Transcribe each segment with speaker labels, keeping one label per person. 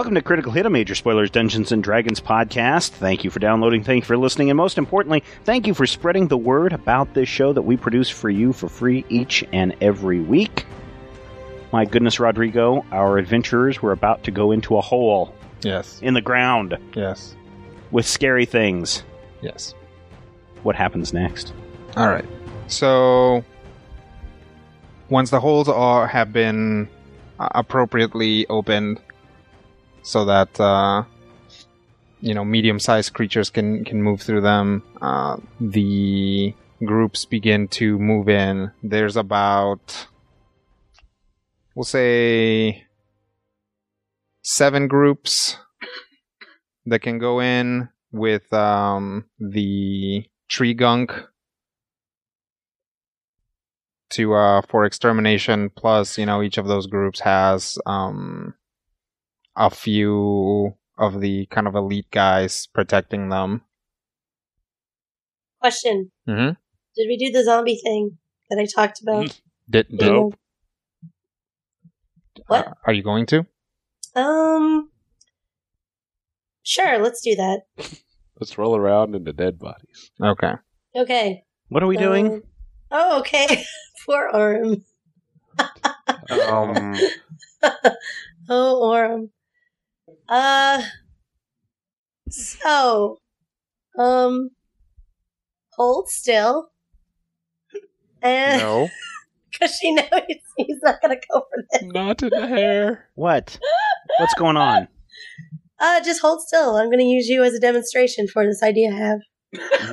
Speaker 1: Welcome to Critical Hit, a Major Spoilers Dungeons and Dragons podcast. Thank you for downloading, thank you for listening, and most importantly, thank you for spreading the word about this show that we produce for you for free each and every week. My goodness, Rodrigo, our adventurers were about to go into a hole
Speaker 2: Yes.
Speaker 1: in the ground
Speaker 2: Yes.
Speaker 1: with scary things.
Speaker 2: Yes.
Speaker 1: What happens next?
Speaker 2: All right. So once the holes are have been appropriately opened, so that uh, you know medium-sized creatures can can move through them, uh, the groups begin to move in. There's about we'll say seven groups that can go in with um, the tree gunk to uh for extermination plus you know each of those groups has um a few of the kind of elite guys protecting them
Speaker 3: Question:
Speaker 2: mm-hmm.
Speaker 3: Did we do the zombie thing that I talked about?
Speaker 2: did, did
Speaker 1: Nope.
Speaker 3: What?
Speaker 2: uh, are you going to
Speaker 3: Um. Sure, let's do that.
Speaker 4: Let's roll around into dead bodies.
Speaker 2: okay
Speaker 3: Okay.
Speaker 1: What are we doing?
Speaker 3: Um, oh, okay. Poor Orm.
Speaker 1: Um,
Speaker 3: Oh, Orm. Uh. So, um, hold still. And
Speaker 2: no
Speaker 3: because she knows he's, he's not gonna go for this.
Speaker 4: Not in the hair.
Speaker 1: what? What's going on?
Speaker 3: Uh, just hold still. I'm gonna use you as a demonstration for this idea I have.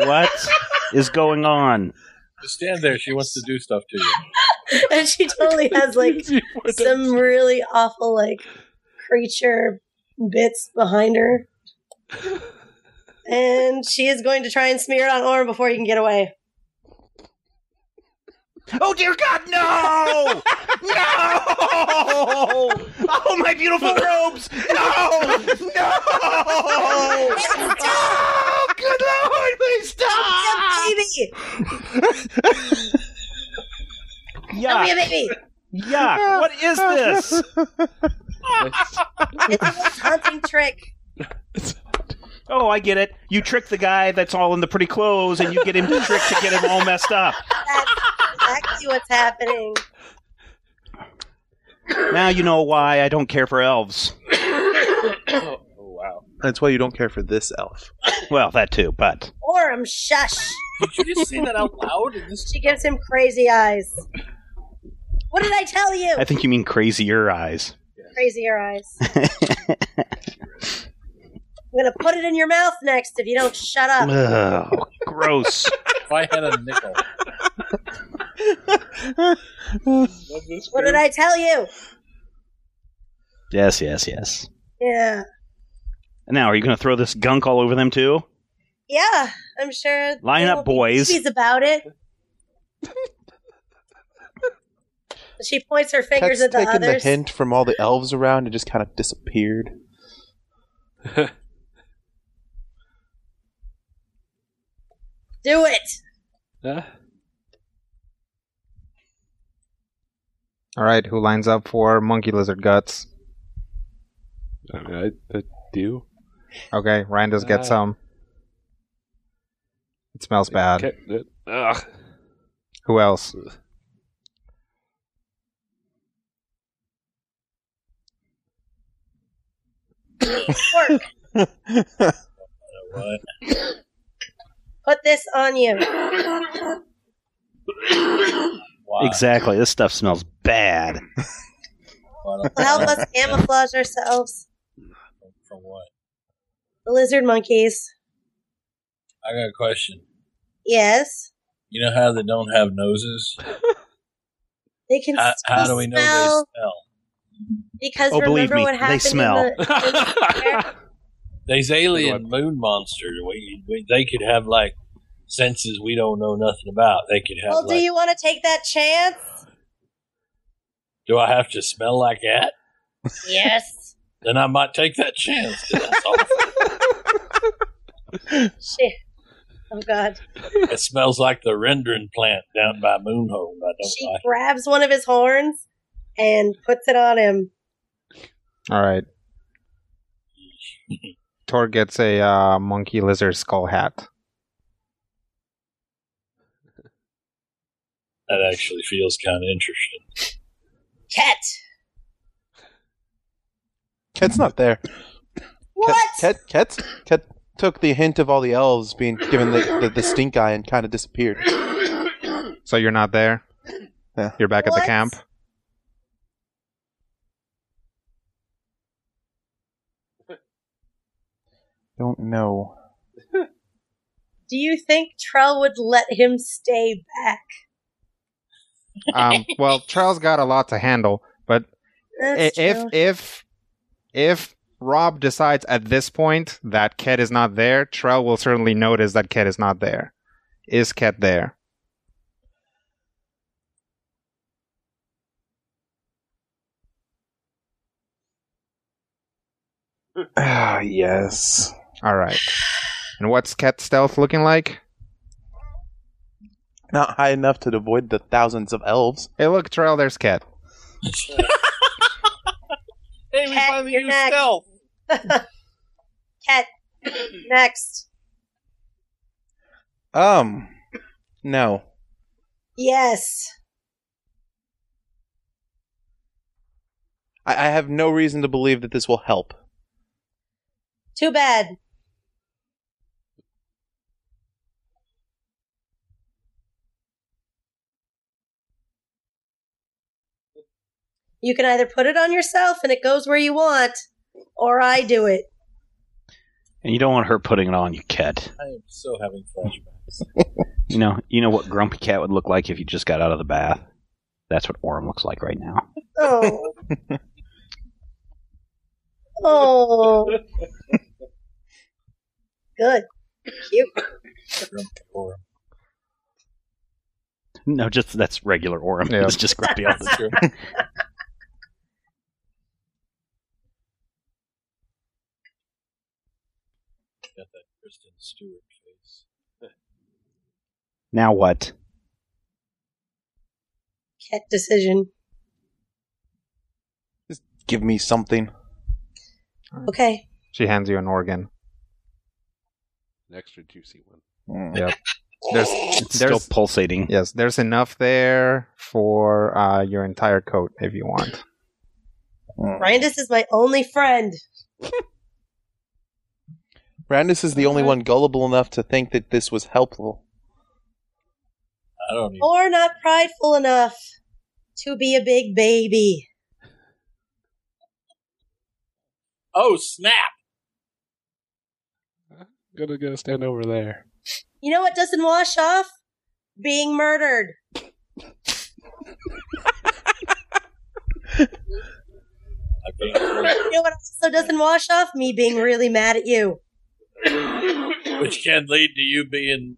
Speaker 1: What is going on?
Speaker 5: Just stand there. She wants to do stuff to you.
Speaker 3: and she totally has like some really awful like creature bits behind her. And she is going to try and smear it on Orm before he can get away.
Speaker 1: Oh dear God, no! No! Oh my beautiful robes! No! No! Oh, good lord, please stop!
Speaker 3: baby! Don't be a baby!
Speaker 1: Yuck! What is this?
Speaker 3: It's a hunting trick.
Speaker 1: Oh, I get it. You trick the guy that's all in the pretty clothes, and you get him to trick to get him all messed up.
Speaker 3: That's exactly what's happening.
Speaker 1: Now you know why I don't care for elves.
Speaker 4: Oh wow.
Speaker 6: That's why you don't care for this elf.
Speaker 1: Well, that too, but
Speaker 3: Orm, shush!
Speaker 5: Did you just say that out loud? This
Speaker 3: She gives him crazy eyes. What did I tell you?
Speaker 1: I think you mean crazier eyes.
Speaker 3: Crazier eyes. I'm gonna put it in your mouth next if you don't shut up.
Speaker 1: Ugh, gross.
Speaker 5: if I had a nickel.
Speaker 3: What did I tell you?
Speaker 1: Yes, yes, yes.
Speaker 3: Yeah.
Speaker 1: Now, are you going to throw this gunk all over them too?
Speaker 3: Yeah, I'm sure.
Speaker 1: Line up, boys.
Speaker 3: babies about it. she points her fingers
Speaker 6: That's
Speaker 3: at the
Speaker 6: taken
Speaker 3: others.
Speaker 6: the hint from all the elves around and just kind of disappeared.
Speaker 3: Do it.
Speaker 4: Huh?
Speaker 2: all right who lines up for monkey lizard guts
Speaker 4: I, mean, I, I do.
Speaker 2: Okay, Randus
Speaker 4: Ah.
Speaker 2: gets some. It smells bad.
Speaker 4: Okay, Ugh.
Speaker 2: Who else?
Speaker 3: Pork,
Speaker 5: What?
Speaker 3: put this on you.
Speaker 5: Why?
Speaker 1: Exactly. This stuff smells bad.
Speaker 5: Why
Speaker 3: Help us camouflage ourselves.
Speaker 5: From what?
Speaker 3: The lizard monkeys.
Speaker 5: I got a question.
Speaker 3: Yes.
Speaker 5: You know how they don't have noses?
Speaker 3: They can
Speaker 5: How, how do we know they smell?
Speaker 3: Because
Speaker 1: Oh, believe
Speaker 3: remember
Speaker 1: me,
Speaker 3: what happened?
Speaker 1: they
Speaker 3: smell. the
Speaker 5: These alien moon monsters, we, we, they could have like senses we don't know nothing about. They could have.
Speaker 3: Well, do you want to take that chance?
Speaker 5: do I have to smell like that?
Speaker 3: Yes.
Speaker 5: Then I might take that chance. That's awful.
Speaker 3: Shit. Oh God.
Speaker 5: it smells like the rendering plant down by Moonhole. I don't
Speaker 3: She
Speaker 5: like.
Speaker 3: grabs one of his horns and puts it on him.
Speaker 2: All right. Tor gets a uh, monkey lizard skull hat.
Speaker 5: That actually feels kind of interesting.
Speaker 3: Cat.
Speaker 6: Ket's not there.
Speaker 3: What?
Speaker 6: Ket, Ket, Ket took the hint of all the elves being given the, the, the stink eye and kind of disappeared.
Speaker 2: So you're not there?
Speaker 6: Yeah.
Speaker 2: You're back at the camp?
Speaker 6: Don't know.
Speaker 3: Do you think Trell would let him stay back?
Speaker 2: Um, well, Charles got a lot to handle, but
Speaker 3: That's
Speaker 2: if
Speaker 3: true.
Speaker 2: if if Rob decides at this point that Ket is not there, Trell will certainly notice that Ket is not there. Is Ket there?
Speaker 6: Ah, yes.
Speaker 2: All right. And what's cat stealth looking like?
Speaker 6: Not high enough to avoid the thousands of elves.
Speaker 2: Hey, look, Trell, there's Ket.
Speaker 5: Hey, we
Speaker 3: Cat,
Speaker 5: finally
Speaker 3: you're
Speaker 5: used
Speaker 3: next.
Speaker 5: stealth.
Speaker 3: Cat. Next.
Speaker 6: Um, no.
Speaker 3: Yes.
Speaker 6: I, I have no reason to believe that this will help.
Speaker 3: Too bad. You can either put it on yourself and it goes where you want, or I do it.
Speaker 1: And you don't want her putting it on you, Ket.
Speaker 5: I am so having flashbacks.
Speaker 1: You know, you know what Grumpy Cat would look like if you just got out of the bath. That's what Orem looks like right now.
Speaker 3: Oh. oh. Good. Cute.
Speaker 5: Or-
Speaker 1: No, just that's regular Orem.
Speaker 2: Yeah.
Speaker 1: It's just Grumpy all the time.
Speaker 5: Kristen Stewart face.
Speaker 1: Now what?
Speaker 3: Cat decision.
Speaker 6: Just give me something.
Speaker 3: Okay.
Speaker 2: She hands you an organ.
Speaker 4: An extra juicy one.
Speaker 6: Mm.
Speaker 2: Yep. There's
Speaker 1: It's still pulsating.
Speaker 2: yes, there's enough there for uh, your entire coat if you want.
Speaker 6: Mm.
Speaker 3: Randus is my only friend.
Speaker 6: Randus is the only one gullible enough to think that this was helpful.
Speaker 5: I don't even.
Speaker 3: Or not prideful enough to be a big baby.
Speaker 5: Oh snap!
Speaker 4: Gonna go stand over there.
Speaker 3: You know what doesn't wash off? Being murdered. You know what also doesn't wash off? Me being really mad at you.
Speaker 5: Which can lead to you being.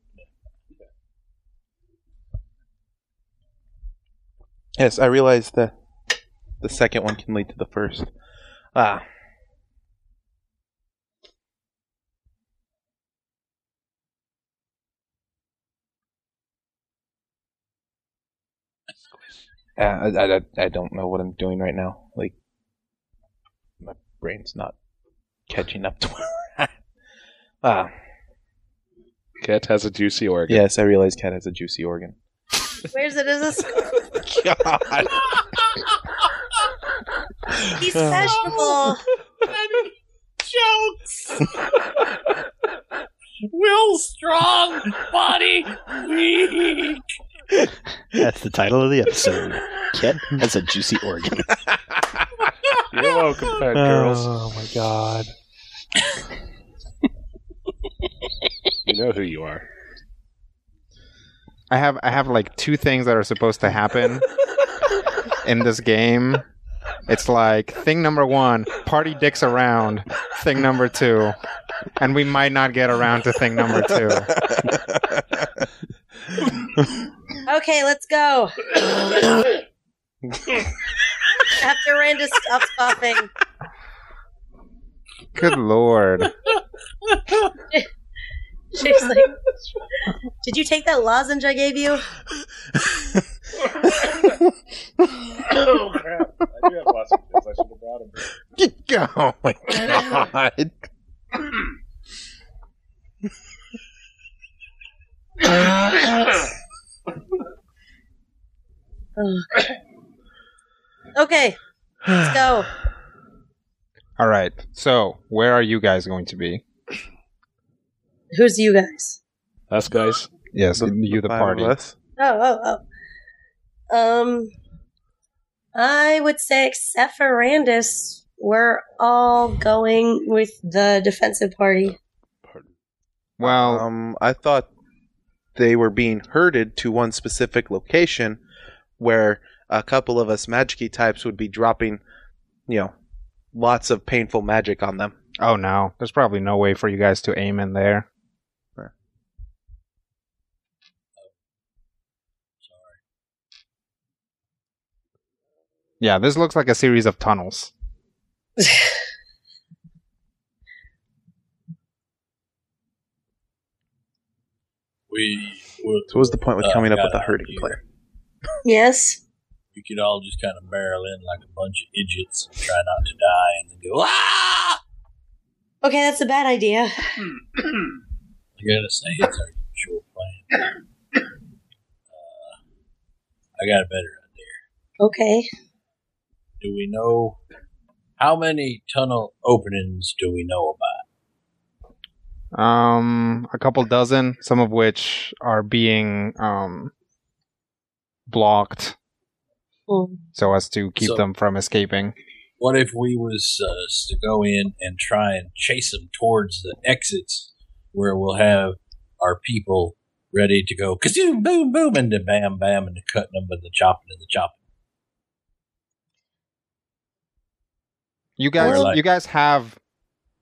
Speaker 6: Yes, I realize that the second one can lead to the first. Ah. Uh, I, I, I don't know what I'm doing right now. Like, my brain's not catching up to. Ah,
Speaker 4: Cat has a juicy organ.
Speaker 6: yes, I realize Cat has a juicy organ.
Speaker 3: Where's it? Is this?
Speaker 6: God.
Speaker 3: He's fashionable.
Speaker 5: Jokes. Will strong, body weak.
Speaker 1: That's the title of the episode. Cat has a juicy organ.
Speaker 4: You're welcome, fat girls.
Speaker 6: Oh my god.
Speaker 4: You know who you are.
Speaker 2: I have I have like two things that are supposed to happen in this game. It's like thing number one, party dicks around. Thing number two, and we might not get around to thing number two.
Speaker 3: Okay, let's go. After Randa stops coughing.
Speaker 2: Good lord.
Speaker 3: She's like, Did you take that lozenge I gave you?
Speaker 4: Oh crap! I do have lots of things. I should have brought him.
Speaker 6: oh my god.
Speaker 3: Okay, let's go.
Speaker 2: All right. So, where are you guys going to be?
Speaker 3: Who's you guys?
Speaker 4: Us guys.
Speaker 2: Yes, you the
Speaker 6: five
Speaker 2: party.
Speaker 6: us.
Speaker 3: Oh, oh, oh. Um, I would say, except for Randus, we're all going with the defensive party.
Speaker 4: Pardon.
Speaker 2: Well,
Speaker 6: Um, I thought they were being herded to one specific location where a couple of us magic types would be dropping, you know, lots of painful magic on them.
Speaker 2: oh no, there's probably no way for you guys to aim in there. Yeah, this looks like a series of tunnels.
Speaker 5: We would,
Speaker 6: So what's the point with
Speaker 5: Uh,
Speaker 6: coming up with a
Speaker 5: an
Speaker 6: herding
Speaker 5: idea.
Speaker 6: plan?
Speaker 3: yes.
Speaker 5: we could all just kind of barrel in like a bunch of idiots and try not to die and then go, ah!
Speaker 3: Okay, that's a bad idea.
Speaker 5: I gotta say, it's our usual plan. Uh, I got a better idea.
Speaker 3: Okay.
Speaker 5: Do we know how many tunnel openings do we know about?
Speaker 2: Um, a couple dozen, some of which are being um blocked
Speaker 3: Hmm.
Speaker 2: so as to keep
Speaker 5: So-
Speaker 2: them from escaping.
Speaker 5: What if we was uh, to go in and try and chase them towards the exits where we'll have our people ready to go kazoom, boom, boom, and the bam, bam, and the cutting them and the chopping and the chopping.
Speaker 2: You guys,
Speaker 5: like-
Speaker 2: you guys have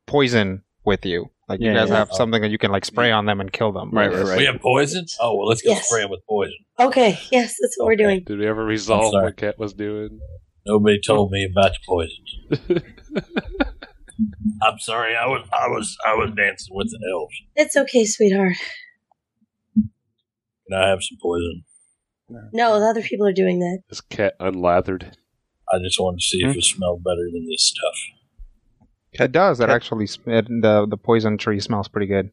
Speaker 2: poison with you. Like you guys
Speaker 1: yeah.
Speaker 2: have something that you can like spray on them and kill them.
Speaker 1: Right, right, right.
Speaker 5: We have poison? Oh, well, let's go
Speaker 3: Yes.
Speaker 5: spray them with poison.
Speaker 3: Okay, yes, that's what we're doing.
Speaker 4: Did we ever resolve what Cat was doing?
Speaker 5: Nobody told me about the poison. I'm sorry. I was, I was, I was dancing with the elves.
Speaker 3: It's okay, sweetheart.
Speaker 5: Can I have some poison?
Speaker 3: No, the other people are doing that.
Speaker 4: Is Cat unlathered?
Speaker 5: I just wanted to see if hmm. it smelled better than this stuff.
Speaker 2: It does. It actually the the poison tree smells pretty good.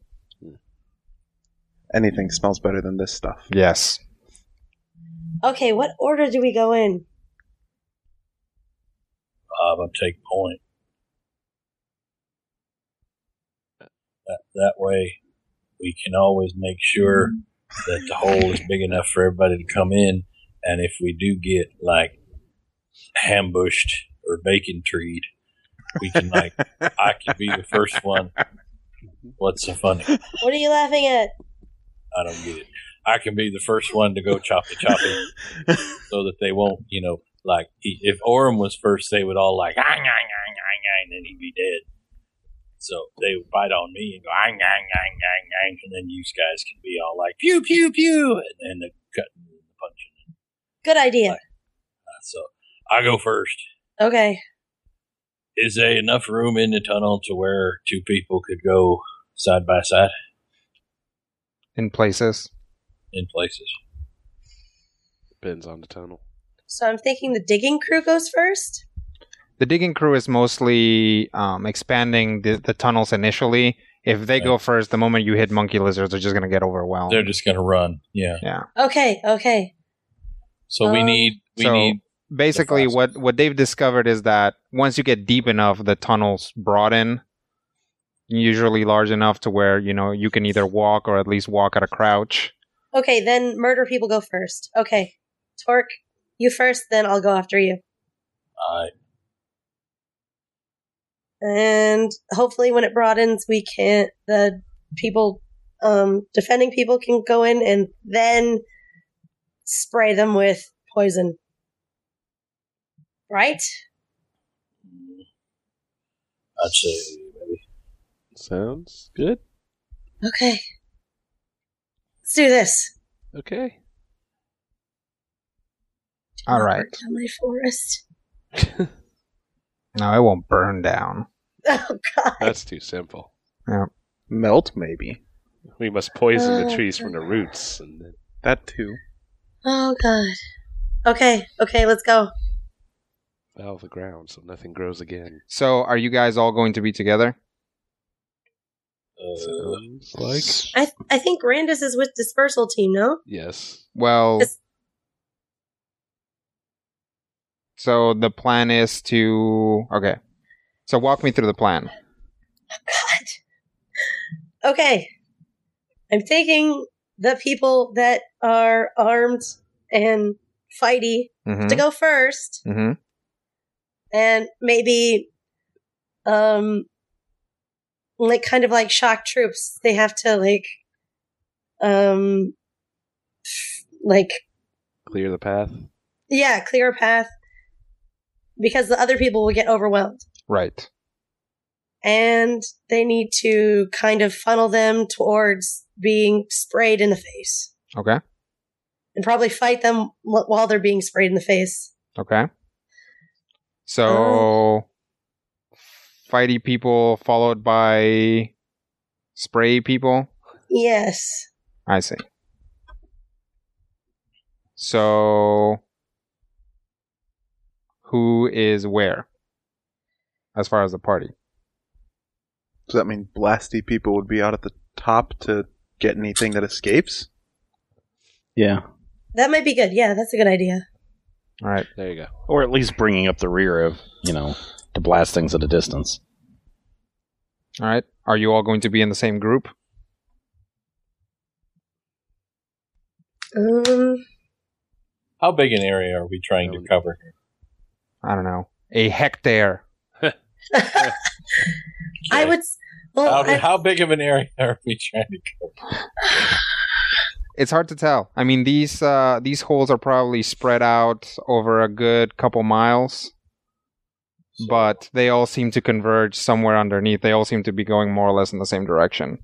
Speaker 6: Anything smells better than this stuff.
Speaker 2: Yes.
Speaker 3: Okay, what order do we go in?
Speaker 5: I'm gonna take point. That, that way, we can always make sure that the hole is big enough for everybody to come in. And if we do get like ambushed or bacon treed, we can like I can be the first one. What's so funny?
Speaker 3: What are you laughing at?
Speaker 5: I don't get it. I can be the first one to go choppy choppy, so that they won't, you know, like if Orem was first, they would all like, "Ah, "Ang, ang, ang, ang, ang," and then he'd be dead. So they would bite on me and go, "Ang, ang, ang, ang, ang," and then you guys can be all like, "Pew, pew, pew," and then the cutting and the punching.
Speaker 3: Good idea.
Speaker 5: Uh, So I go first.
Speaker 3: Okay.
Speaker 5: Is there enough room in the tunnel to where two people could go side by side
Speaker 2: In places.
Speaker 5: in places?
Speaker 4: Depends on the tunnel.
Speaker 3: So I'm thinking the digging crew goes first.
Speaker 2: the digging crew is mostly um, expanding the, the tunnels initially. If they go first, the moment you hit monkey lizards, they're just going to get overwhelmed.
Speaker 5: They're just going to run. Yeah.
Speaker 2: yeah.
Speaker 3: Okay, okay.
Speaker 5: So we
Speaker 3: Um,
Speaker 5: need we
Speaker 2: So-
Speaker 5: need
Speaker 2: Basically, what what they've discovered is that once you get deep enough, the tunnels broaden, usually large enough to where you know you can either walk or at least walk at a crouch.
Speaker 3: Okay, then murder people go first. Okay. Torque, you first, then I'll go after you.
Speaker 5: uh,
Speaker 3: And hopefully when it broadens, we can the people um defending people can go in and then spray them with poison. Right?
Speaker 5: I'd say maybe
Speaker 4: Sounds good.
Speaker 3: Okay. Let's do this.
Speaker 4: Okay.
Speaker 2: All right.
Speaker 3: Burn down my forest.
Speaker 2: No, it won't burn down.
Speaker 3: Oh god.
Speaker 4: That's too simple. Yeah.
Speaker 6: Melt, maybe.
Speaker 4: We must poison the
Speaker 3: Oh,
Speaker 4: trees from the roots. And
Speaker 6: That too.
Speaker 3: Oh god. Okay, okay, let's go.
Speaker 4: Foul the ground so nothing grows again.
Speaker 2: So, are you guys all going to be together?
Speaker 5: uh,
Speaker 4: like
Speaker 3: I I think Randus is with dispersal team, no?
Speaker 4: yes.
Speaker 2: Well,
Speaker 3: Yes.
Speaker 2: so the plan is to okay. So walk me through the plan.
Speaker 3: God. Okay. I'm taking the people that are armed and fighty
Speaker 2: Mm-hmm.
Speaker 3: to go first
Speaker 2: mm-hmm.
Speaker 3: And maybe um like kind of like shock troops. They have to like um like
Speaker 4: Clear the path.
Speaker 3: yeah, clear a path because the other people will get overwhelmed.
Speaker 2: Right.
Speaker 3: and they need to kind of funnel them towards being sprayed in the face
Speaker 2: Okay.
Speaker 3: and probably fight them while they're being sprayed in the face.
Speaker 2: Okay. So, oh. fighty people followed by spray people.
Speaker 3: Yes.
Speaker 2: I see. So, who is where? As far as the party.
Speaker 6: Does that mean blasty people would be out at the top to get anything that escapes?
Speaker 1: Yeah.
Speaker 3: That might be good. Yeah, that's a good idea.
Speaker 2: All right.
Speaker 4: There you go.
Speaker 1: Or at least bringing up the rear of, you know, to blast things at a distance.
Speaker 2: All right. Are you all going to be in the same group?
Speaker 3: Um,
Speaker 5: how big an area are we trying to cover? here?
Speaker 2: I don't know. A hectare.
Speaker 3: I would. s- Well,
Speaker 5: How,
Speaker 3: I,
Speaker 5: how big of an area are we trying to cover?
Speaker 2: It's hard to tell. I mean, these uh, these holes are probably spread out over a good couple miles, but they all seem to converge somewhere underneath. They all seem to be going more or less in the same direction.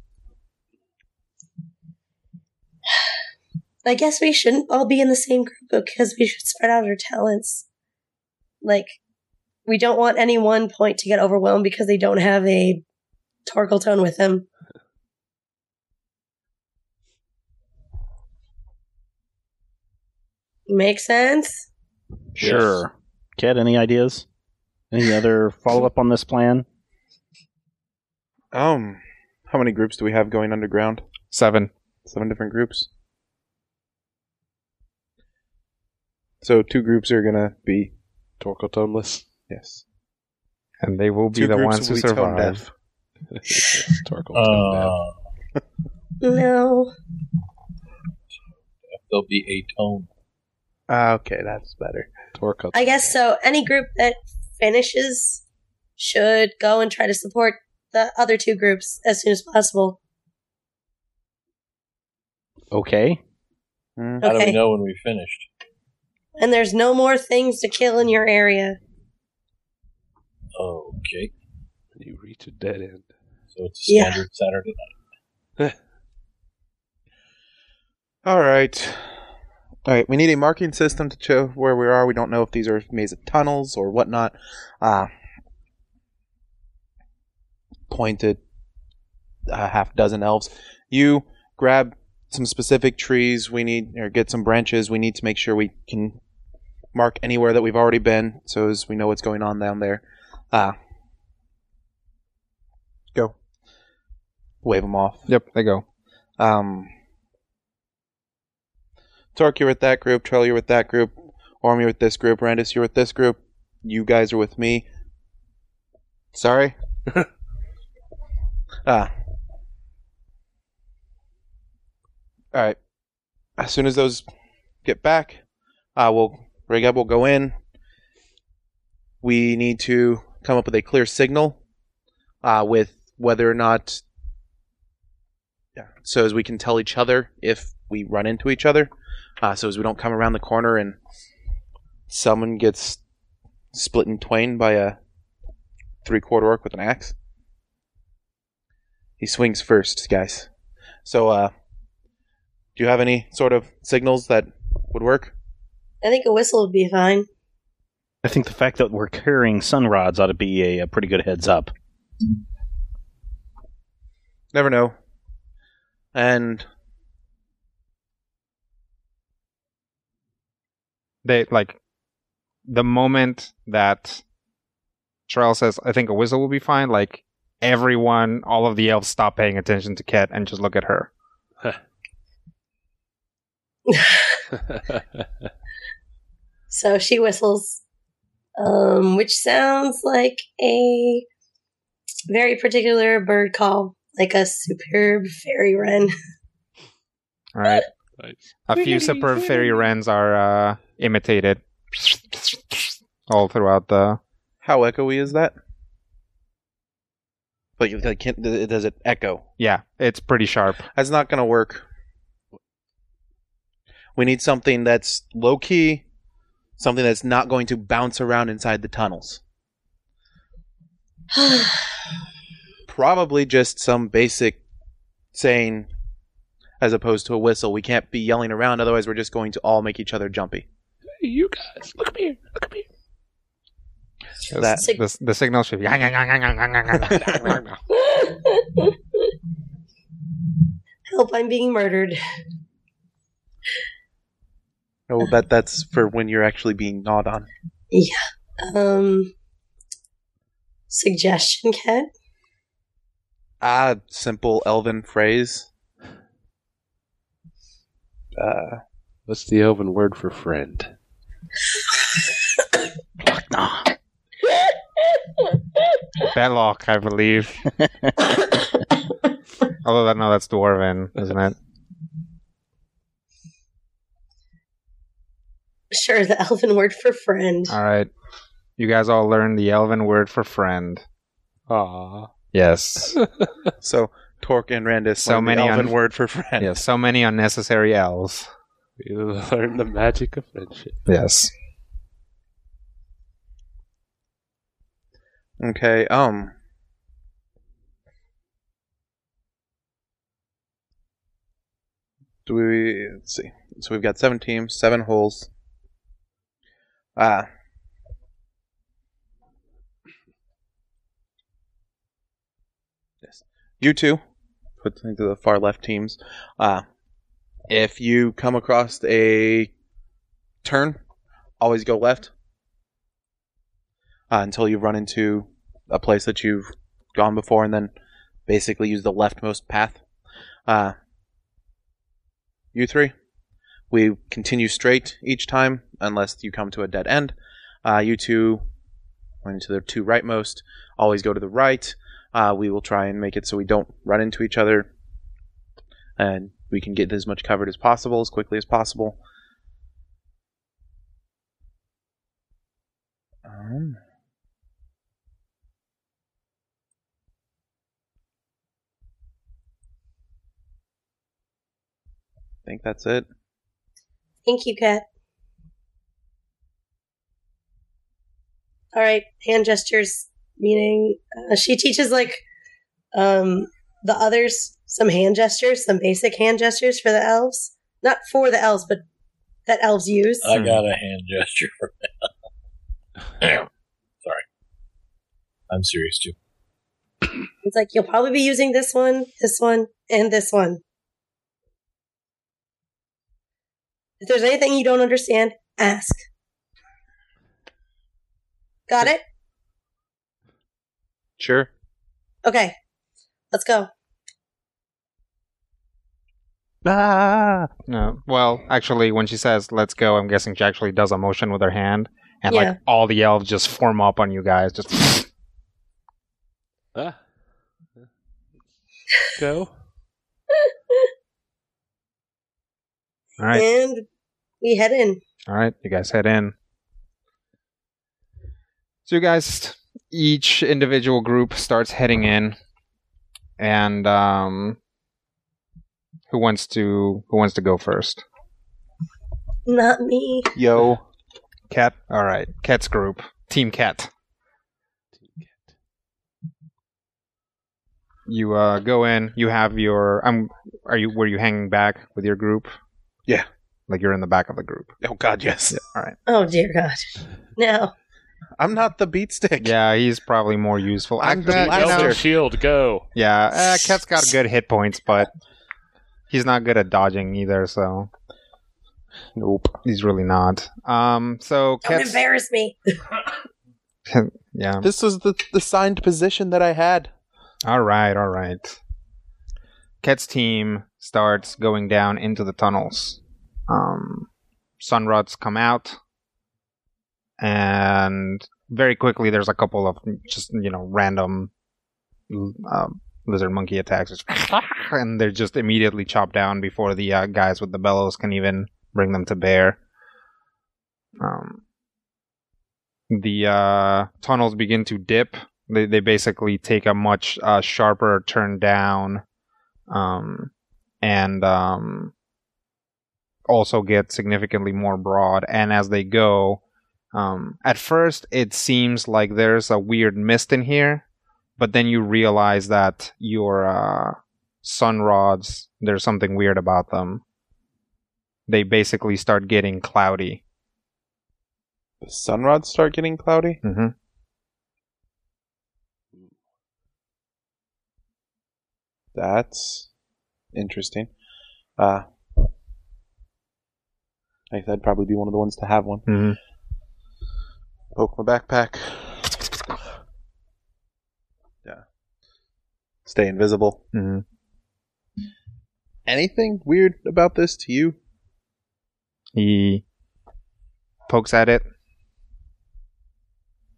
Speaker 3: I guess we shouldn't all be in the same group because we should spread out our talents. Like, we don't want any one point to get overwhelmed because they don't have a Torkletone with them. Make sense?
Speaker 1: Sure. Ted, any ideas? Any other follow up on this plan?
Speaker 6: Um, how many groups do we have going underground?
Speaker 2: Seven.
Speaker 6: Seven different groups. So two groups are gonna be
Speaker 4: Torkotoneless.
Speaker 6: yes.
Speaker 2: And they will be
Speaker 6: Two
Speaker 2: the ones who
Speaker 6: will be tone
Speaker 2: survive.
Speaker 6: deaf.
Speaker 4: Torkotoneless.
Speaker 5: Uh,
Speaker 3: No.
Speaker 5: there'll be a tone.
Speaker 6: Ah, okay, that's better.
Speaker 4: Torkotoneless.
Speaker 3: I guess so. Any group that finishes should go and try to support the other two groups as soon as possible.
Speaker 1: Okay.
Speaker 6: Mm.
Speaker 5: How do
Speaker 3: Okay.
Speaker 5: we know when we finished?
Speaker 3: And there's no more things to kill in your area.
Speaker 5: Okay,
Speaker 4: You reach a dead end.
Speaker 5: so it's a
Speaker 3: Yeah.
Speaker 5: standard Saturday night.
Speaker 6: All right. All right. We need a marking system to show where we are. We don't know if these are maze of tunnels or whatnot. Uh, pointed a half dozen elves. You grab some specific trees. We need or get some branches. We need to make sure we can mark anywhere that we've already been, so as we know what's going on down there. Ah, go. Wave them off.
Speaker 2: Yep, they go.
Speaker 6: Um, Torque, you're with that group. Trell, you're with that group. Orm, you're with this group. Randus, you're with this group. You guys are with me. Sorry. ah. All right. As soon as those get back, uh, we'll rig up. We'll go in. We need to come up with a clear signal uh, with whether or not yeah. So as we can tell each other if we run into each other. Uh, so as we don't come around the corner and someone gets split in twain by a three quarter orc with an axe. He swings first, guys. So uh do you have any sort of signals that would work?
Speaker 3: I think a whistle would be fine.
Speaker 1: I think the fact that we're carrying sun rods ought to be a, a pretty good heads up.
Speaker 6: Never know. And
Speaker 2: They like the moment that Trell says, "I think a whistle will be fine." Like everyone, all of the elves stop paying attention to Ket and just look at her.
Speaker 3: So she whistles, um, which sounds like a very particular bird call, like a superb fairy wren.
Speaker 2: All right.
Speaker 4: Nice.
Speaker 2: A few superb fairy wrens are uh, imitated all throughout the.
Speaker 6: how echoey is that? Like, like can, does it echo?
Speaker 2: Yeah, it's pretty sharp.
Speaker 6: That's not going to work. We need something that's low key, something that's not going to bounce around inside the tunnels. Probably just some basic saying as opposed to a whistle. We can't be yelling around, otherwise, we're just going to all make each other jumpy.
Speaker 4: You guys, look up here. Look up here.
Speaker 6: That-
Speaker 3: Sig-
Speaker 2: The, the signal should be.
Speaker 3: Help, I'm being murdered.
Speaker 6: Oh, that that's for when you're actually being gnawed on. Yeah.
Speaker 3: Um, suggestion, Cat?
Speaker 6: Ah, simple elven phrase. Uh,
Speaker 4: What's the elven word for friend?
Speaker 1: Nah.
Speaker 2: Belloc, I believe. Although that no, that's dwarven, isn't it?
Speaker 3: Sure, the elven word for friend.
Speaker 2: All right. You guys all learned the elven word for friend.
Speaker 4: Ah,
Speaker 2: Yes.
Speaker 6: so Torque and Randus
Speaker 2: So
Speaker 6: learned the
Speaker 2: many
Speaker 6: elven
Speaker 2: un-
Speaker 6: word for friend.
Speaker 2: yes. So many unnecessary L's.
Speaker 4: You learn the magic of friendship.
Speaker 2: Yes.
Speaker 6: Okay. Um. Do we? Let's see. So we've got seven teams, seven holes. Ah. Yes. You two, put into the far left teams. Uh, if you come across a turn, always go left uh, until you run into a place that you've gone before, and then basically use the leftmost path. Uh, you three, we continue straight each time unless you come to a dead end. Uh, you two, going to the two rightmost, always go to the right. Uh, we will try and make it so we don't run into each other, and we can get as much covered as possible as quickly as possible. Um, I think that's it.
Speaker 3: Thank you, Cat. All right, hand gestures. Meaning, uh, she teaches like um, the others some hand gestures, some basic hand gestures for the elves. Not for the elves, but that elves use.
Speaker 5: I got a hand gesture for that. Sorry. I'm serious too.
Speaker 3: It's like you'll probably be using this one, this one, and this one. If there's anything you don't understand, ask. Got it?
Speaker 6: Sure.
Speaker 3: Okay. Let's go.
Speaker 1: Ah!
Speaker 2: No. Well, actually, when she says "let's go," I'm guessing she actually does a motion with her hand, and
Speaker 3: Yeah.
Speaker 2: like all the elves just form up on you guys. Just
Speaker 4: Ah. Go.
Speaker 2: all right,
Speaker 3: And we head in.
Speaker 2: all right. You guys head in. So you guys, each individual group starts heading in, and um, who wants to who wants to go first?
Speaker 3: Not me.
Speaker 6: Yo.
Speaker 2: Cat. All right, Cat's group, Team Cat. Team Cat. You uh, go in. You have your. Um, are you? Were you hanging back with your group?
Speaker 6: Yeah.
Speaker 2: Like you're in the back of the group.
Speaker 6: Oh God, yes.
Speaker 2: All right.
Speaker 3: Oh dear God. No.
Speaker 6: I'm not the beat stick.
Speaker 2: Yeah, he's probably more useful.
Speaker 6: I'm the
Speaker 2: Actually,
Speaker 6: blaster.
Speaker 2: you
Speaker 4: Elder Shield, go.
Speaker 2: yeah, uh, Cat's got good hit points, but he's not good at dodging either. So
Speaker 6: Nope.
Speaker 2: he's really not. Um. So
Speaker 3: Don't
Speaker 2: Cat's.
Speaker 3: embarrass me.
Speaker 2: yeah.
Speaker 6: This was the the signed position that I had.
Speaker 2: All right, all right. Ket's team starts going down into the tunnels. Um, sunrods come out, and very quickly there's a couple of just you know random um, lizard monkey attacks, and they're just immediately chopped down before the uh, guys with the bellows can even bring them to bear. Um, the uh, tunnels begin to dip they they basically take a much uh, sharper turn down, um, and um, also get significantly more broad. And as they go, um, at first it seems like there's a weird mist in here, but then you realize that your uh, sun rods there's something weird about them. They basically start getting cloudy.
Speaker 6: The sunrods start getting cloudy.
Speaker 2: Mm-hmm.
Speaker 6: That's interesting. Uh, I think that'd probably be one of the ones to have one.
Speaker 2: Mm-hmm.
Speaker 6: Poke my backpack. Yeah. Stay invisible.
Speaker 2: Mm-hmm.
Speaker 6: Anything weird about this to you?
Speaker 2: he pokes at it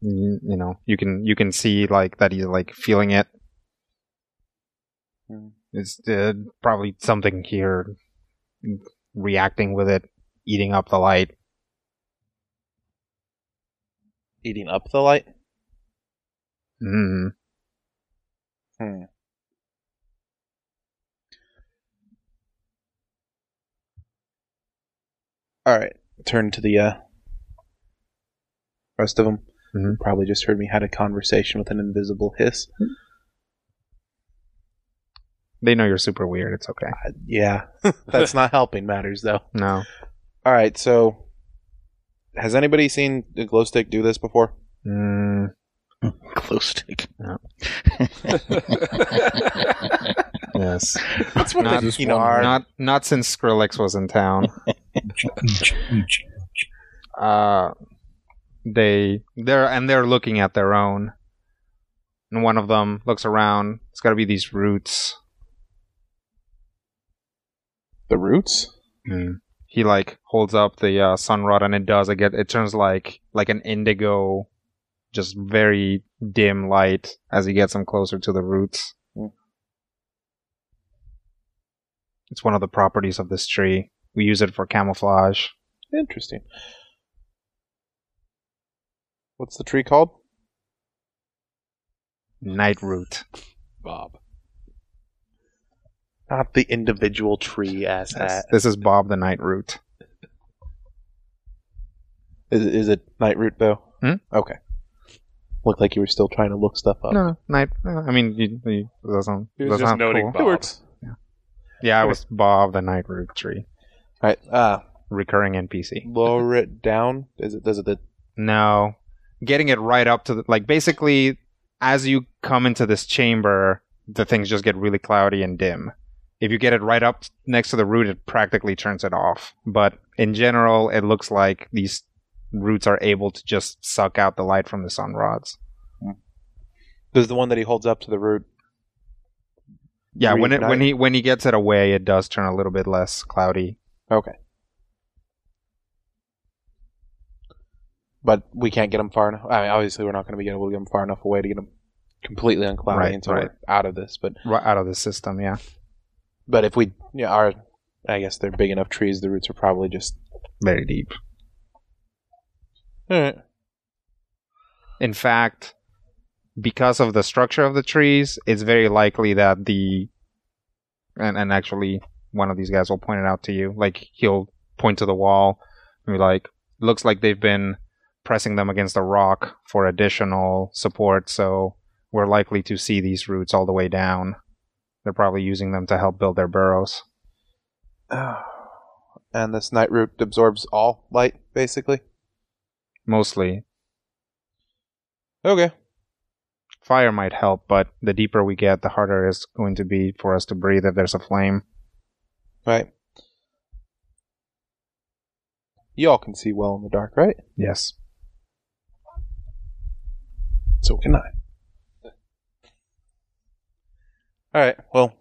Speaker 2: you, you know you can you can see like that he's like feeling it
Speaker 6: Hmm.
Speaker 2: it's uh, probably something here reacting with it eating up the light
Speaker 6: Eating up the light?
Speaker 2: mm.
Speaker 6: Hmm. All right. Turn to the uh, rest of them.
Speaker 2: Mhm.
Speaker 6: Probably just heard me had a conversation with an invisible hiss.
Speaker 2: they know you're super weird it's okay
Speaker 6: Uh, yeah, that's not helping matters though.
Speaker 2: no
Speaker 6: All right. So, has anybody seen a glow stick do this before?
Speaker 2: mm.
Speaker 1: Glow stick. No.
Speaker 2: yes
Speaker 6: That's what
Speaker 2: Not-
Speaker 6: the you know are.
Speaker 2: not not since skrillex was in town uh they they're and they're looking at their own and one of them looks around it's got to be these roots
Speaker 6: the roots.
Speaker 2: He like holds up the uh, sun rod and it does it get it turns like like an indigo just very dim light as he gets them closer to the roots
Speaker 6: Hmm.
Speaker 2: it's one of the properties of this tree we use it for camouflage
Speaker 6: Interesting. What's the tree called?
Speaker 2: night root
Speaker 4: Bob.
Speaker 6: Not the individual tree ass hat.
Speaker 2: this is bob the night root
Speaker 6: Is, is it night root though?
Speaker 2: Hmm?
Speaker 6: Okay. Looked like you were still trying to look stuff up.
Speaker 2: no night uh, i mean you, you, doesn't,
Speaker 4: He was just noting
Speaker 2: cool.
Speaker 6: It works.
Speaker 2: yeah i was bob the night root tree
Speaker 6: All right. Uh,
Speaker 2: recurring npc
Speaker 6: lower it down. Is it? Does it? The,
Speaker 2: No. Getting it right up to the, like basically as you come into this chamber, the things just get really cloudy and dim. If you get it right up next to the root, it practically turns it off. But in general, it looks like these roots are able to just suck out the light from the sun rods. Hmm.
Speaker 6: Does the one that he holds up to the root?
Speaker 2: Yeah, when it when he when he gets it away, it does turn a little bit less cloudy.
Speaker 6: Okay. But we can't get him far enough. I mean, obviously, we're not going to be able to get him far enough away to get him completely uncloudy
Speaker 2: Right,
Speaker 6: until
Speaker 2: right.
Speaker 6: we're out of this. But
Speaker 2: Right out of the system, yeah.
Speaker 6: But if we, yeah, our, I guess they're big enough trees. The roots are probably just.
Speaker 2: Very deep.
Speaker 6: Alright.
Speaker 2: In fact, because of the structure of the trees, it's very likely that the and and actually one of these guys will point it out to you. Like he'll point to the wall and be like, looks like they've been pressing them against a rock for additional support, so we're likely to see these roots all the way down. They're probably using them to help build their burrows.
Speaker 6: And this night root absorbs all light, basically.
Speaker 2: Mostly.
Speaker 6: Okay.
Speaker 2: Fire might help, but the deeper we get, the harder it's going to be for us to breathe if there's a flame.
Speaker 6: Right. You all can see well in the dark, right?
Speaker 2: Yes.
Speaker 6: So can I. Alright, well.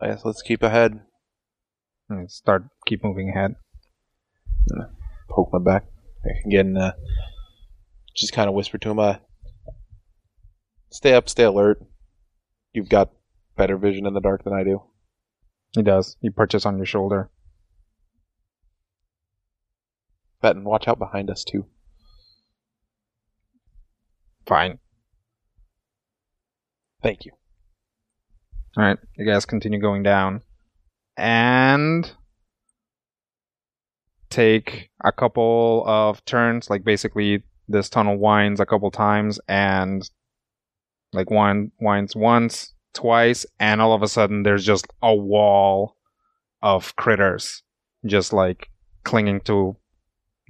Speaker 6: I guess let's keep ahead.
Speaker 2: And start keep moving ahead.
Speaker 6: Poke my back. Again, uh, just kind of whisper to him, uh, stay up, stay alert. You've got better vision in the dark than I do.
Speaker 2: He does. He perches on your shoulder.
Speaker 6: Benton, watch out behind us, too.
Speaker 2: Fine.
Speaker 6: Thank you.
Speaker 2: All right, you guys continue going down, and take a couple of turns. Like basically, this tunnel winds a couple times, and like one winds once, twice, and all of a sudden, there's just a wall of critters, just like clinging to,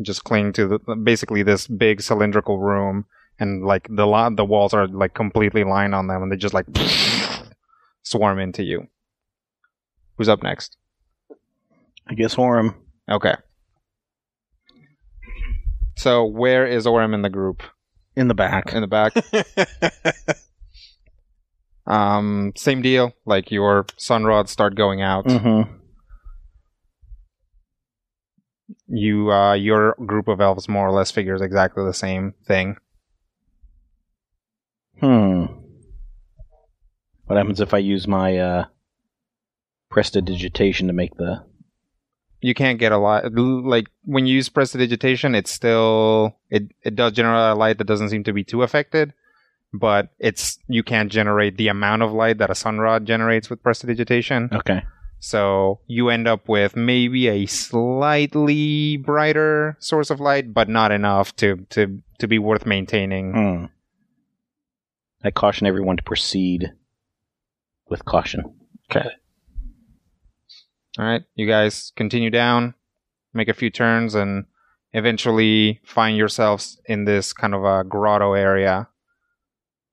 Speaker 2: just clinging to the basically this big cylindrical room, and like the lo- the walls are like completely lined on them, and they just like swarm into you. Who's up next?
Speaker 1: I guess Orem.
Speaker 2: Okay. So where is Orem in the group?
Speaker 1: In the back.
Speaker 2: In the back. um, same deal. Like your sun rods start going out.
Speaker 1: Mm-hmm.
Speaker 2: You, uh, your group of elves more or less figures exactly the same thing.
Speaker 1: Hmm. What happens if I use my uh, prestidigitation to make the?
Speaker 2: You can't get a lot. Like when you use prestidigitation, it's still it it does generate a light that doesn't seem to be too affected, but it's you can't generate the amount of light that a sun rod generates with prestidigitation.
Speaker 1: Okay.
Speaker 2: So you end up with maybe a slightly brighter source of light, but not enough to to to be worth maintaining.
Speaker 1: Hmm. I caution everyone to proceed with caution.
Speaker 2: Okay. All right, you guys continue down, make a few turns, and eventually find yourselves in this kind of a grotto area.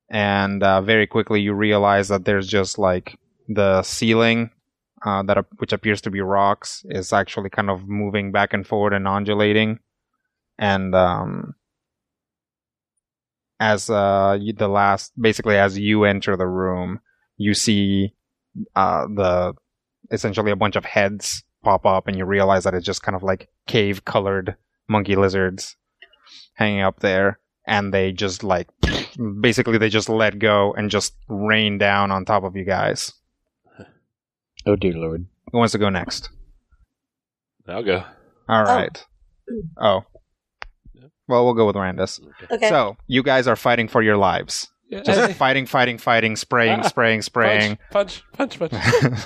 Speaker 2: And uh, very quickly, you realize that there's just like the ceiling, uh, that which appears to be rocks, is actually kind of moving back and forward and undulating. And um, as uh, the last, basically, as you enter the room, you see uh, the essentially a bunch of heads pop up and you realize that it's just kind of like cave colored monkey lizards hanging up there. And they just like basically they just let go and just rain down on top of you guys.
Speaker 1: Oh dear lord.
Speaker 2: who wants to go next?
Speaker 4: I'll go.
Speaker 2: all right. Oh well we'll go with randus
Speaker 3: Okay.
Speaker 2: so you guys are fighting for your lives
Speaker 4: Yeah,
Speaker 2: just fighting fighting fighting spraying
Speaker 4: Ah,
Speaker 2: spraying spraying
Speaker 4: Punch, punch, punch, punch.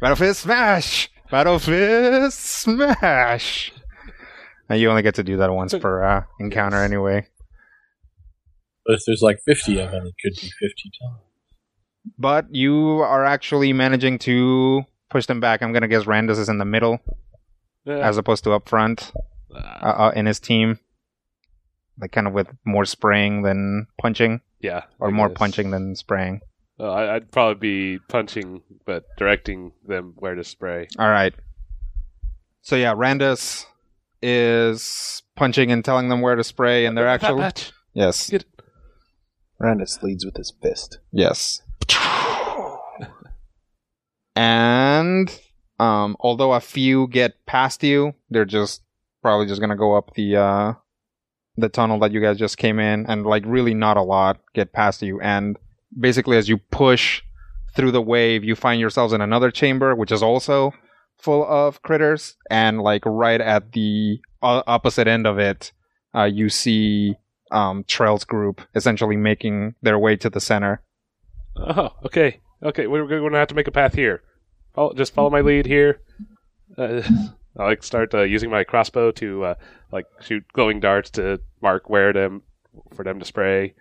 Speaker 2: Battlefield Smash! Battlefield Smash! And you only get to do that once per uh, encounter anyway.
Speaker 5: But if there's like 50 of them, it could be 50 times.
Speaker 2: But you are actually managing to push them back. I'm gonna guess Randus is in the middle
Speaker 4: Yeah.
Speaker 2: as opposed to up front uh, uh, in his team. Like kind of with more spraying than punching,
Speaker 4: yeah.
Speaker 2: or
Speaker 4: I
Speaker 2: more
Speaker 4: guess.
Speaker 2: punching than spraying.
Speaker 4: Oh, I, I'd probably be punching, but directing them where to spray.
Speaker 2: All right. So yeah, Randus is punching and telling them where to spray, and they're actually
Speaker 4: Patch.
Speaker 2: yes,
Speaker 4: Get-
Speaker 6: Randus leads with his fist.
Speaker 2: yes. and um, although a few get past you, they're just probably just gonna go up the uh, the tunnel that you guys just came in, and like really not a lot get past you. And basically, as you push through the wave, you find yourselves in another chamber, which is also full of critters. And like right at the uh, opposite end of it, uh, you see um, Trell's group essentially making their way to the center.
Speaker 4: Oh, okay. Okay, we're to have to make a path here. Follow, just follow my lead here. Uh, I like start uh, using my crossbow to uh, like shoot glowing darts to mark where them for them to spray.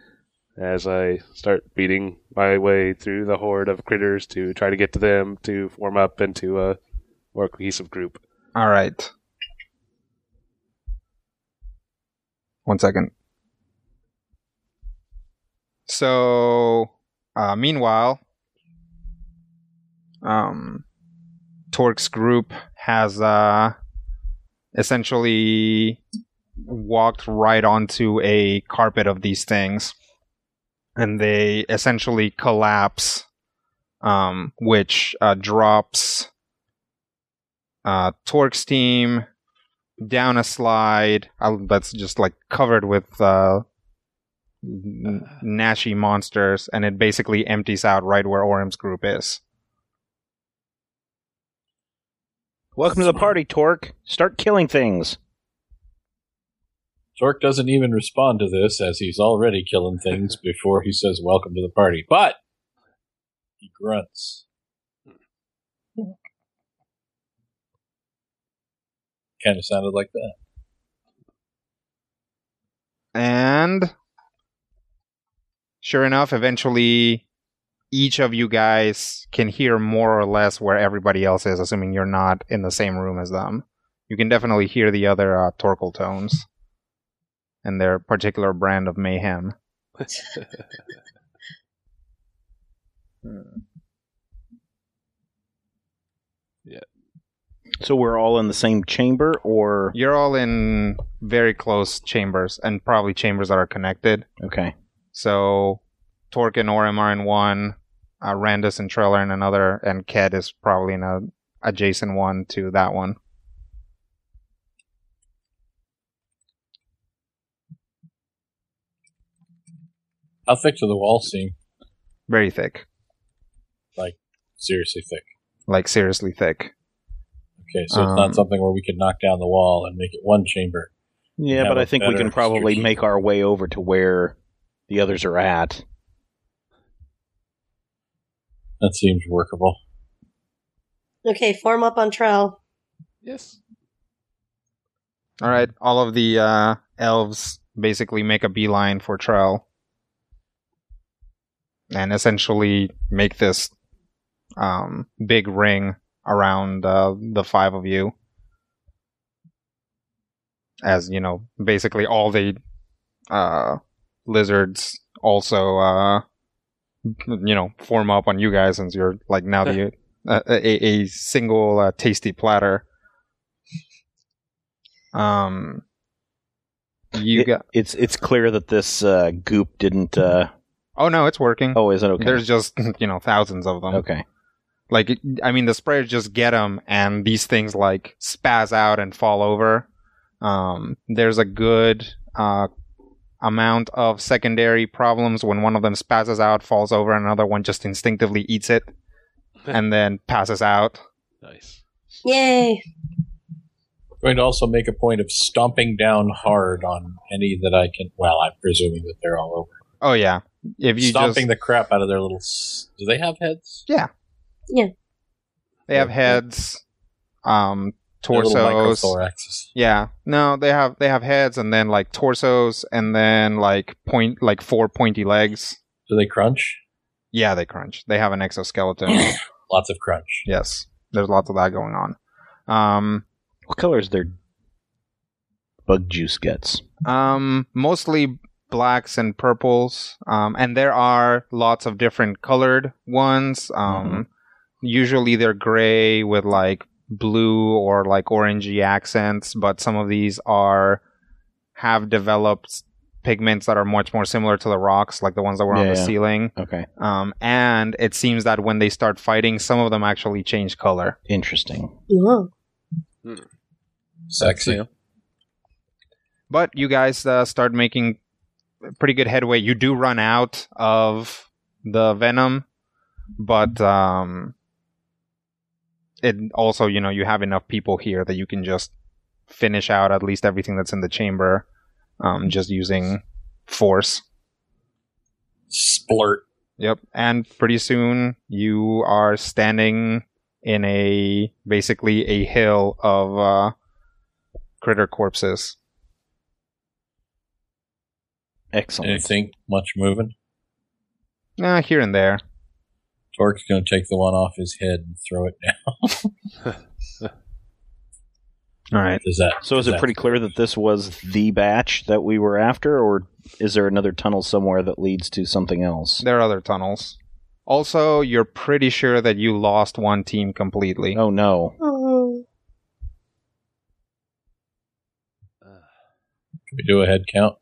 Speaker 4: As I start beating my way through the horde of critters to try to get to them to form up into a more cohesive group.
Speaker 2: All right. One second. So, uh, meanwhile, um, Torque's group has uh, essentially walked right onto a carpet of these things, and they essentially collapse, um, which uh, drops uh, Torque's team down a slide uh, that's just like covered with uh, monsters, and it basically empties out right where Orem's group is.
Speaker 1: Welcome to the party, Torque. Start killing things.
Speaker 5: Torque doesn't even respond to this as he's already killing things before he says welcome to the party. But he grunts. Kind of sounded like that.
Speaker 2: And sure enough, eventually each of you guys can hear more or less where everybody else is, assuming you're not in the same room as them. You can definitely hear the other uh, tones and their particular brand of mayhem. Yeah.
Speaker 1: So we're all in the same chamber, or
Speaker 2: You're all in very close chambers, and probably chambers that are connected.
Speaker 1: okay?
Speaker 2: So Torque and Orem are in one, uh, Randus and Trell are in another, and Ked is probably in a adjacent one to that one.
Speaker 5: How thick do the walls seem?
Speaker 2: Very thick, Like
Speaker 5: Seriously thick.
Speaker 2: like seriously thick.
Speaker 5: Okay, so it's
Speaker 2: Um,
Speaker 5: not something where we could knock down the wall and make it one chamber.
Speaker 1: Yeah, but I think we can probably make our way over to where the others are at.
Speaker 5: That seems workable.
Speaker 3: Okay, form up on Trell.
Speaker 4: Yes.
Speaker 2: All right, all of the uh, elves basically make a beeline for Trell, and essentially make this um, big ring around uh, the five of you. As you know, basically all the uh, lizards also, uh, you know, form up on you guys since you're like now the uh, a, a single uh, tasty platter. Um, you
Speaker 1: It-
Speaker 2: got.
Speaker 1: It's it's clear that this uh, goop didn't. Uh,
Speaker 2: Oh no, it's working.
Speaker 1: oh, is it okay?
Speaker 2: There's just you know thousands of them.
Speaker 1: okay.
Speaker 2: Like I mean, the sprayers just get them, and these things like spaz out and fall over. Um, there's a good uh, amount of secondary problems when one of them spazzes out, falls over, and another one just instinctively eats it, and then passes out.
Speaker 4: Nice.
Speaker 3: Yay!
Speaker 5: going to also make a point of stomping down hard on any that I can. Well, I'm presuming that they're all over.
Speaker 2: Oh yeah, if you
Speaker 5: Stomping
Speaker 2: just
Speaker 5: the crap out of their little. Do they have heads? Yeah. Yeah.
Speaker 2: They have heads, um,
Speaker 5: Their little
Speaker 2: torsos. Yeah, no, they have they have heads and then like torsos and then like point like four pointy legs.
Speaker 5: Do they crunch?
Speaker 2: Yeah, they crunch. They have an exoskeleton.
Speaker 5: Lots of crunch.
Speaker 2: yes, there's lots of that going on. Um,
Speaker 1: What color is their bug juice gets?
Speaker 2: um, mostly blacks and purples. Um, and there are lots of different colored ones. Um, usually they're gray with like blue or like orangey accents, but some of these are have developed pigments that are much more similar to the rocks, like the ones that were on the
Speaker 1: yeah.
Speaker 2: ceiling.
Speaker 1: Okay.
Speaker 2: Um, and it seems that when they start fighting, some of them actually change color.
Speaker 1: Interesting.
Speaker 3: Whoa.
Speaker 5: Sexy.
Speaker 2: But you guys uh, start making pretty good headway. You do run out of the venom, but um, it also, you know, you have enough people here that you can just finish out at least everything that's in the chamber, um, just using force.
Speaker 5: Splurt.
Speaker 2: Yep. And pretty soon you are standing in a basically a hill of uh, critter corpses.
Speaker 1: Excellent.
Speaker 5: Anything much moving?
Speaker 2: Uh, here and there.
Speaker 5: Torque's going to take the one off his head and throw it down.
Speaker 2: All right.
Speaker 5: Does that?
Speaker 1: So is
Speaker 5: does
Speaker 1: it
Speaker 5: that-
Speaker 1: pretty clear that this was the batch that we were after, or is there another tunnel somewhere that leads to something else?
Speaker 2: There are other tunnels. Also, you're pretty sure that you lost one team completely.
Speaker 1: Oh no.
Speaker 3: Oh.
Speaker 5: Can we do a head count?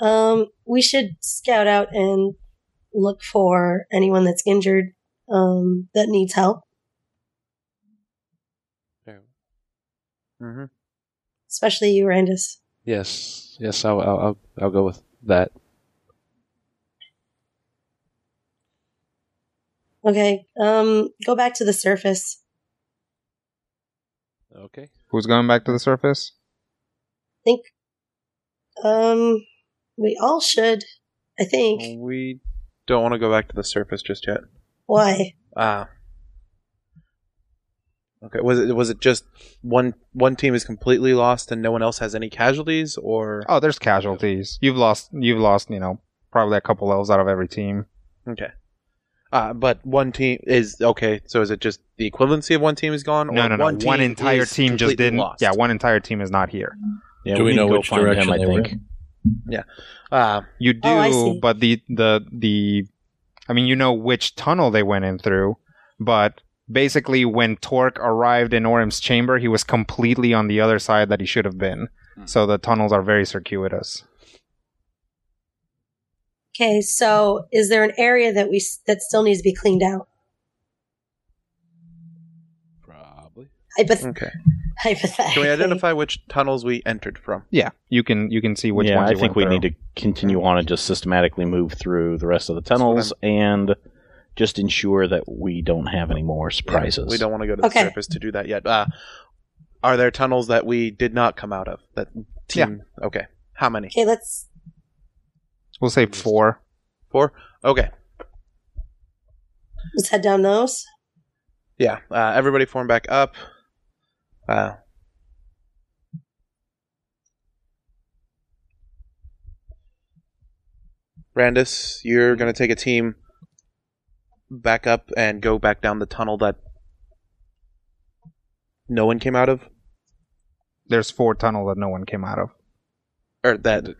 Speaker 3: Um, we should scout out and look for anyone that's injured, um, that needs help,
Speaker 6: hmm
Speaker 3: especially you, Randus.
Speaker 4: Yes, yes, I'll, I'll, I'll, I'll go with that.
Speaker 3: Okay, um, go back to the surface.
Speaker 4: Okay.
Speaker 2: Who's going back to the surface?
Speaker 3: I think, um, we all should, I think.
Speaker 6: We don't want to go back to the surface just yet.
Speaker 3: Why?
Speaker 6: Ah. okay. Was it was it just one one team is completely lost and no one else has any casualties, or
Speaker 2: Oh, there's casualties. You've lost. You've lost. You know, probably a couple elves out of every team.
Speaker 6: okay? Uh, but one team is okay. So is it just the equivalency of one team is gone?
Speaker 2: No,
Speaker 6: or
Speaker 2: no, no.
Speaker 6: One,
Speaker 2: One, entire team just didn't.
Speaker 6: Lost?
Speaker 2: Yeah, one entire team is not here.
Speaker 1: Yeah,
Speaker 5: Do we
Speaker 1: need
Speaker 5: know
Speaker 1: to go
Speaker 5: which
Speaker 1: find
Speaker 5: direction
Speaker 1: him, I
Speaker 5: they were
Speaker 1: think.
Speaker 5: in?
Speaker 6: Uh,
Speaker 2: You do,
Speaker 3: Oh, I see.
Speaker 2: but the the the. I mean, you know which tunnel they went in through, but basically, when Torque arrived in Orem's chamber, he was completely on the other side that he should have been. So the tunnels are very circuitous.
Speaker 3: Okay, so is there an area that we that still needs to be cleaned out?
Speaker 4: Probably.
Speaker 3: Hypoth-
Speaker 6: okay.
Speaker 3: Hypothetically.
Speaker 6: Can we identify which tunnels we entered from?
Speaker 2: Yeah, you can you can see which
Speaker 1: yeah,
Speaker 2: ones.
Speaker 1: I
Speaker 2: you
Speaker 1: think
Speaker 2: went
Speaker 1: we
Speaker 2: through.
Speaker 1: need to continue on and just systematically move through the rest of the tunnels and just ensure that we don't have any more surprises.
Speaker 6: We don't want to go to the
Speaker 3: Okay.
Speaker 6: surface to do that yet. Uh, are there tunnels that we did not come out of? That team? Okay. How many?
Speaker 3: Okay, let's.
Speaker 2: We'll say four.
Speaker 6: Four. Okay.
Speaker 3: Let's head down those.
Speaker 6: Yeah. Uh, everybody form back up. Uh, Randus, you're going to take a team back up and go back down the tunnel that no one came out of,
Speaker 2: There's four tunnel that no one came out of.
Speaker 6: or that
Speaker 4: The,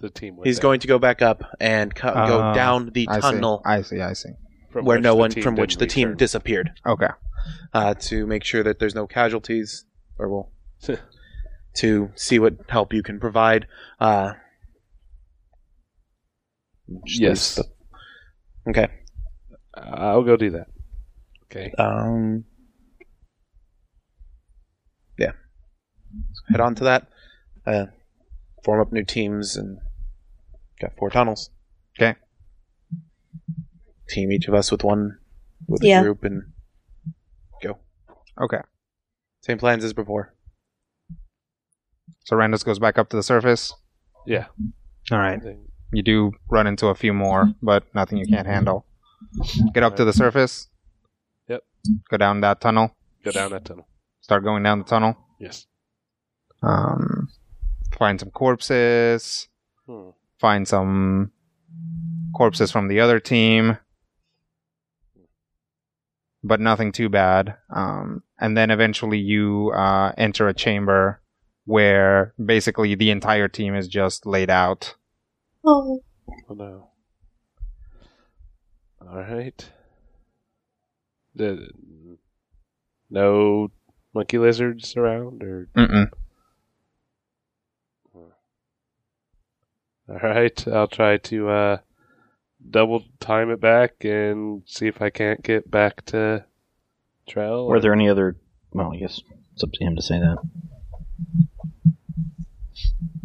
Speaker 4: the team. went
Speaker 6: he's
Speaker 4: there.
Speaker 6: going to go back up and co- go
Speaker 2: Uh,
Speaker 6: down the
Speaker 2: I
Speaker 6: tunnel
Speaker 2: see. I see. I see.
Speaker 4: From
Speaker 6: where
Speaker 4: which
Speaker 6: no
Speaker 4: the
Speaker 6: one
Speaker 4: team
Speaker 6: from which
Speaker 4: didn't
Speaker 6: the team
Speaker 4: return.
Speaker 6: disappeared
Speaker 2: Okay.
Speaker 6: Uh, to make sure that there's no casualties or well to see what help you can provide uh, just
Speaker 4: Yes.
Speaker 6: the- okay
Speaker 4: I'll go do that. Okay.
Speaker 6: um yeah so head on to that uh, form up new teams and got four tunnels
Speaker 2: Okay.
Speaker 6: team each of us with one with
Speaker 3: Yeah.
Speaker 6: a group and go
Speaker 2: Okay.
Speaker 6: same plans as before
Speaker 2: So Randus goes back up to the surface.
Speaker 4: Yeah.
Speaker 2: All right. You do run into a few more, but nothing you can't handle. Get up to the surface.
Speaker 4: Yep.
Speaker 2: Go down that tunnel.
Speaker 4: Go down that tunnel.
Speaker 2: Start going down the tunnel.
Speaker 4: Yes.
Speaker 2: Um, find some corpses.
Speaker 4: Hmm.
Speaker 2: Find some corpses from the other team. But nothing too bad. Um, and then eventually you uh, enter a chamber where basically the entire team is just laid out.
Speaker 3: Oh,
Speaker 4: Oh no. All right. The, No monkey lizards around, or
Speaker 2: Mm-mm.
Speaker 4: all right. I'll try to uh, double time it back and see if I can't get back to Trell.
Speaker 1: Were there any other? Well, I guess it's up to him to say that.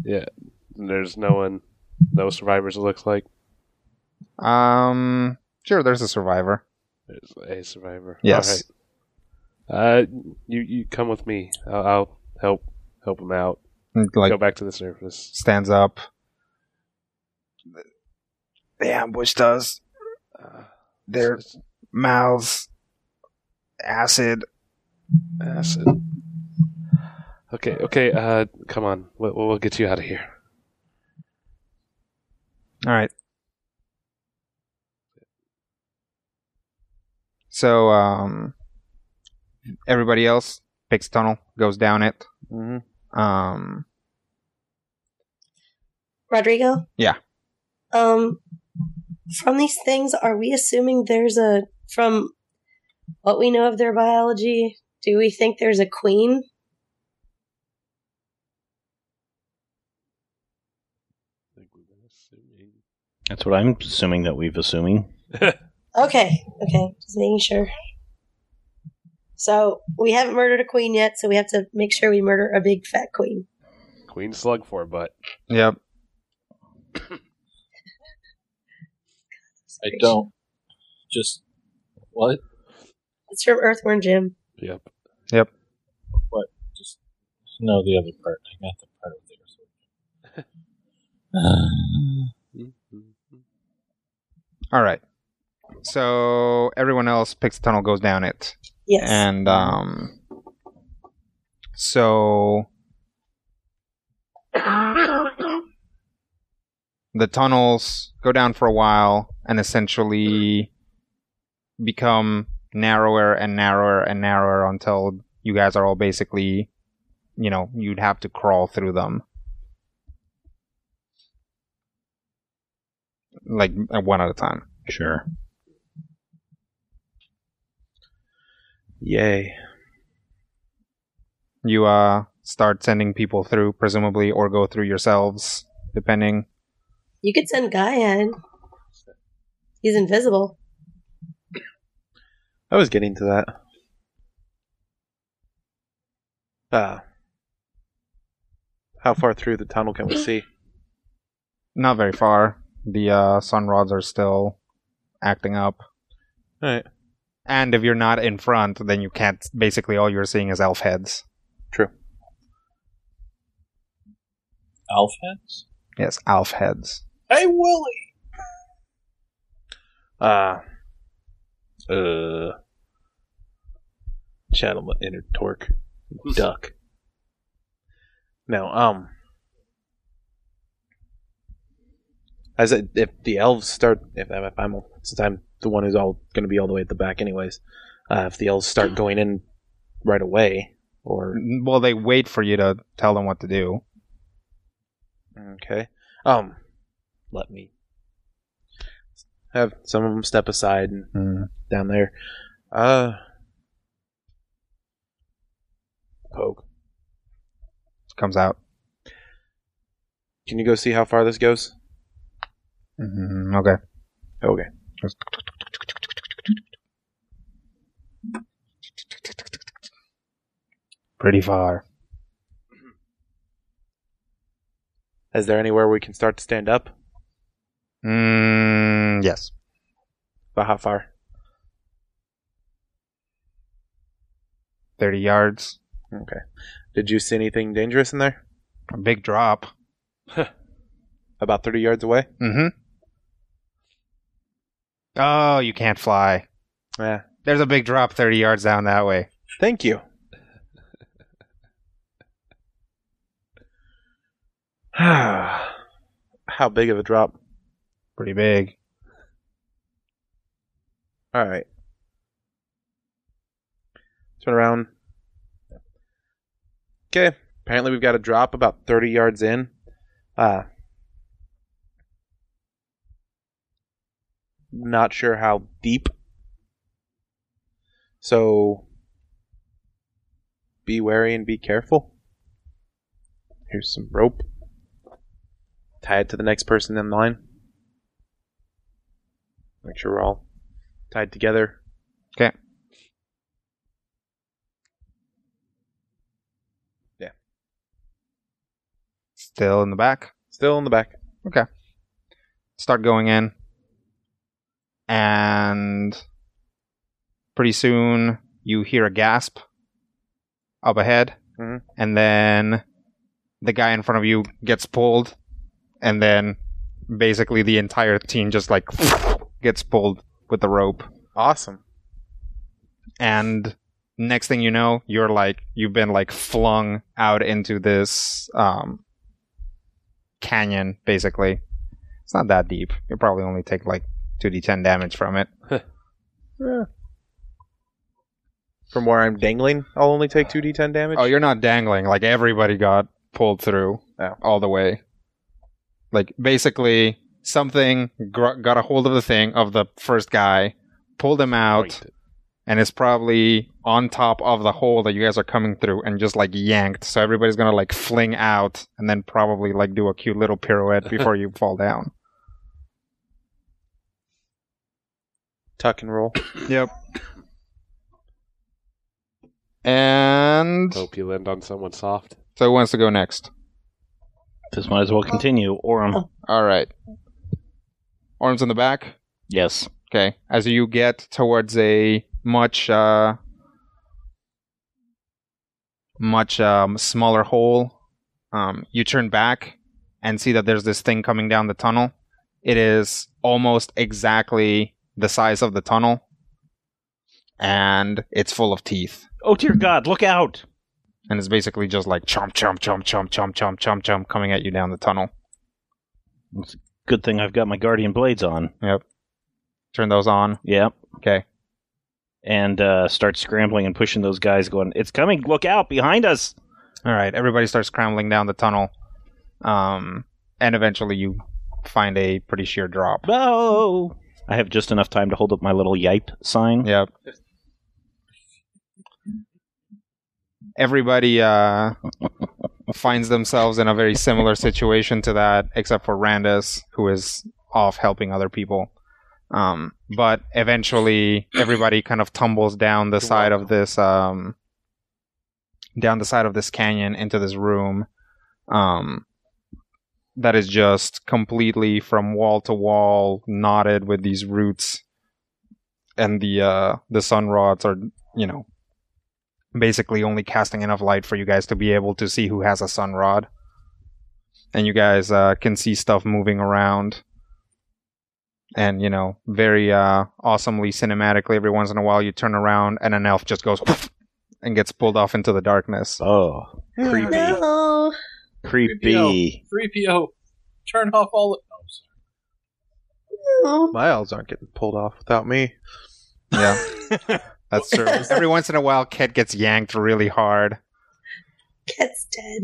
Speaker 4: Yeah, there's no one, no survivors. It looks like
Speaker 2: Um, sure. There's a survivor.
Speaker 4: there's a survivor.
Speaker 2: Yes.
Speaker 4: All right. Uh, you you come with me. I'll, I'll help help him out.
Speaker 2: Like
Speaker 4: Go back to the surface.
Speaker 2: stands up. They ambushed us.
Speaker 4: Uh,
Speaker 2: Their mouths, acid.
Speaker 4: acid. Okay, okay. Uh, come on. We'll, we'll get you out of here.
Speaker 2: All right. So, um, everybody else picks tunnel, goes down it.
Speaker 6: hmm
Speaker 2: Um,
Speaker 3: Rodrigo?
Speaker 2: Yeah.
Speaker 3: Um, from these things, are we assuming there's a, from what we know of their biology, do we think there's a queen?
Speaker 1: That's what I'm assuming that we've assuming.
Speaker 3: Okay, okay, just making sure. So, we haven't murdered a queen yet, so we have to make sure we murder a big fat queen.
Speaker 4: Queen slug for butt.
Speaker 2: yep.
Speaker 5: I don't. Just what?
Speaker 3: It's from Earthworm Jim.
Speaker 4: Yep. Yep.
Speaker 5: What? Just no, the other part. I got the part of there.
Speaker 2: All right. So everyone else picks tunnel, goes down it.
Speaker 3: Yes.
Speaker 2: And um so the tunnels go down for a while and essentially become narrower and narrower and narrower until you guys are all basically you know, you'd have to crawl through them. Like uh, one at a time.
Speaker 1: Sure.
Speaker 6: Yay.
Speaker 2: You uh start sending people through, presumably, or go through yourselves, depending.
Speaker 3: You could send Guy in. He's invisible.
Speaker 6: I was getting to that. Uh, how far through the tunnel can we see?
Speaker 2: Not very far. The uh, sun rods are still acting up.
Speaker 6: Alright,
Speaker 2: And if you're not in front, then you can't. Basically, all you're seeing is elf heads.
Speaker 6: true.
Speaker 5: Elf heads.
Speaker 2: Yes, elf heads.
Speaker 5: Hey Willie.
Speaker 6: Uh, uh, channel my inner torque. Duck. Now, um, as it, if the elves start, if, I'm- if I'm since I'm the one who's all going to be all the way at the back, anyways, uh, if the elves start going in right away, or
Speaker 2: Well, they wait for you to tell them what to do.
Speaker 6: okay, um, let me have some of them step aside and
Speaker 2: Hmm.
Speaker 6: down there. Uh, poke.
Speaker 2: Comes out.
Speaker 6: Can you go see how far this goes?
Speaker 2: Mhm, Okay.
Speaker 6: Okay.
Speaker 2: Pretty far.
Speaker 6: Is there anywhere we can start to stand up?
Speaker 2: Mm, yes.
Speaker 6: About how far?
Speaker 2: 30 yards.
Speaker 6: Okay. Did you see anything dangerous in there?
Speaker 2: A big drop.
Speaker 6: About 30 yards away?
Speaker 2: Mm-hmm. Oh, you can't fly.
Speaker 6: Yeah.
Speaker 2: There's a big drop 30 yards down that way.
Speaker 6: Thank you. how big of a drop?
Speaker 2: Pretty big.
Speaker 6: All right. Turn around. Okay. Apparently, we've got a drop about 30 yards in. Uh, not sure how deep. So, be wary and be careful. Here's some rope. Tie it to the next person in line. Make sure we're all tied together.
Speaker 2: Okay.
Speaker 6: Yeah.
Speaker 2: Still in the back.
Speaker 6: Still in the back. Okay.
Speaker 2: Start going in. And pretty soon you hear a gasp up ahead.
Speaker 6: Mhm.
Speaker 2: And then the guy in front of you gets pulled. And then basically the entire team just like gets pulled with the rope.
Speaker 6: Awesome.
Speaker 2: and next thing you know you're like you've been like flung out into this um canyon basically it's not that deep you'll probably only take like 2d10 damage from it
Speaker 6: From where I'm dangling, I'll only take 2d10 damage.
Speaker 2: oh you're not dangling like everybody got pulled through
Speaker 6: Oh.
Speaker 2: all the way like basically something gr- got a hold of the thing of the first guy pulled him out
Speaker 4: Right.
Speaker 2: and it's probably on top of the hole that you guys are coming through and just like yanked. So everybody's gonna like fling out and then probably like do a cute little pirouette before you fall down.
Speaker 6: Tuck and roll.
Speaker 2: Yep. And
Speaker 4: Hope you land on someone soft.
Speaker 2: so who wants to go next?
Speaker 1: This might as well continue. Orem.
Speaker 2: All right. Arms on the back.
Speaker 1: Yes.
Speaker 2: Okay. As you get towards a much uh much um smaller hole, um you turn back and see that there's this thing coming down the tunnel. It is almost exactly the size of the tunnel and it's full of teeth.
Speaker 1: Oh dear God! Look out!
Speaker 2: And it's basically just like chomp chomp chomp chomp chomp chomp chomp chomp coming at you down the tunnel.
Speaker 1: Good thing I've got my guardian blades on. Yep.
Speaker 2: Turn those on.
Speaker 1: Yep.
Speaker 2: Okay.
Speaker 1: And uh, start scrambling and pushing those guys. Going, it's coming! Look out! Behind us!
Speaker 2: All right, everybody starts scrambling down the tunnel, um, and eventually you find a pretty sheer drop.
Speaker 1: Oh! I have just enough time to hold up my little yipe sign.
Speaker 2: Yep. Everybody uh, finds themselves in a very similar situation to that, except for Randus, who is off helping other people. Um, but eventually, everybody kind of tumbles down the side of this um, down the side of this canyon into this room. Um, that is just completely from wall to wall knotted with these roots and the uh the sun rods are you know basically only casting enough light for you guys to be able to see who has a sun rod and you guys uh can see stuff moving around and you know very uh awesomely cinematically every once in a while you turn around and an elf just goes and gets pulled off into the darkness
Speaker 1: Oh, creepy.
Speaker 3: No.
Speaker 1: Creepy.
Speaker 5: 3PO, turn off all the. Oh,
Speaker 3: no.
Speaker 6: My elves aren't getting pulled off without me.
Speaker 2: yeah that's true every once in a while Ket gets yanked really hard
Speaker 3: Cat's dead.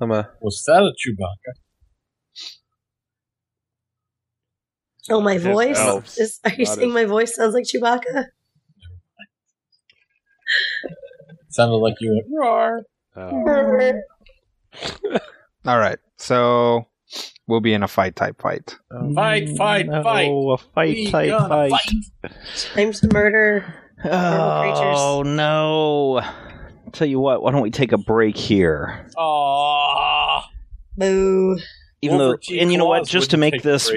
Speaker 6: I'm a
Speaker 5: Was that a Chewbacca?
Speaker 3: Oh, my
Speaker 4: There's
Speaker 3: voice?
Speaker 4: elves.
Speaker 3: Is, are you
Speaker 4: Not
Speaker 3: saying
Speaker 4: as-
Speaker 3: my voice sounds like Chewbacca?
Speaker 5: sounded like you went roar.
Speaker 4: Oh.
Speaker 2: all right so we'll be in a fight type fight
Speaker 6: um,
Speaker 5: Fight, fight,
Speaker 1: no,
Speaker 5: fight.
Speaker 1: Oh, a fight
Speaker 5: We
Speaker 1: type
Speaker 5: gonna
Speaker 1: fight.
Speaker 3: Time to murder.
Speaker 1: Oh no! Tell you what, why don't we take a break here?
Speaker 5: Aww.
Speaker 3: Boo.
Speaker 1: Even though,
Speaker 5: Wolverine
Speaker 1: and you know what? Just to make this,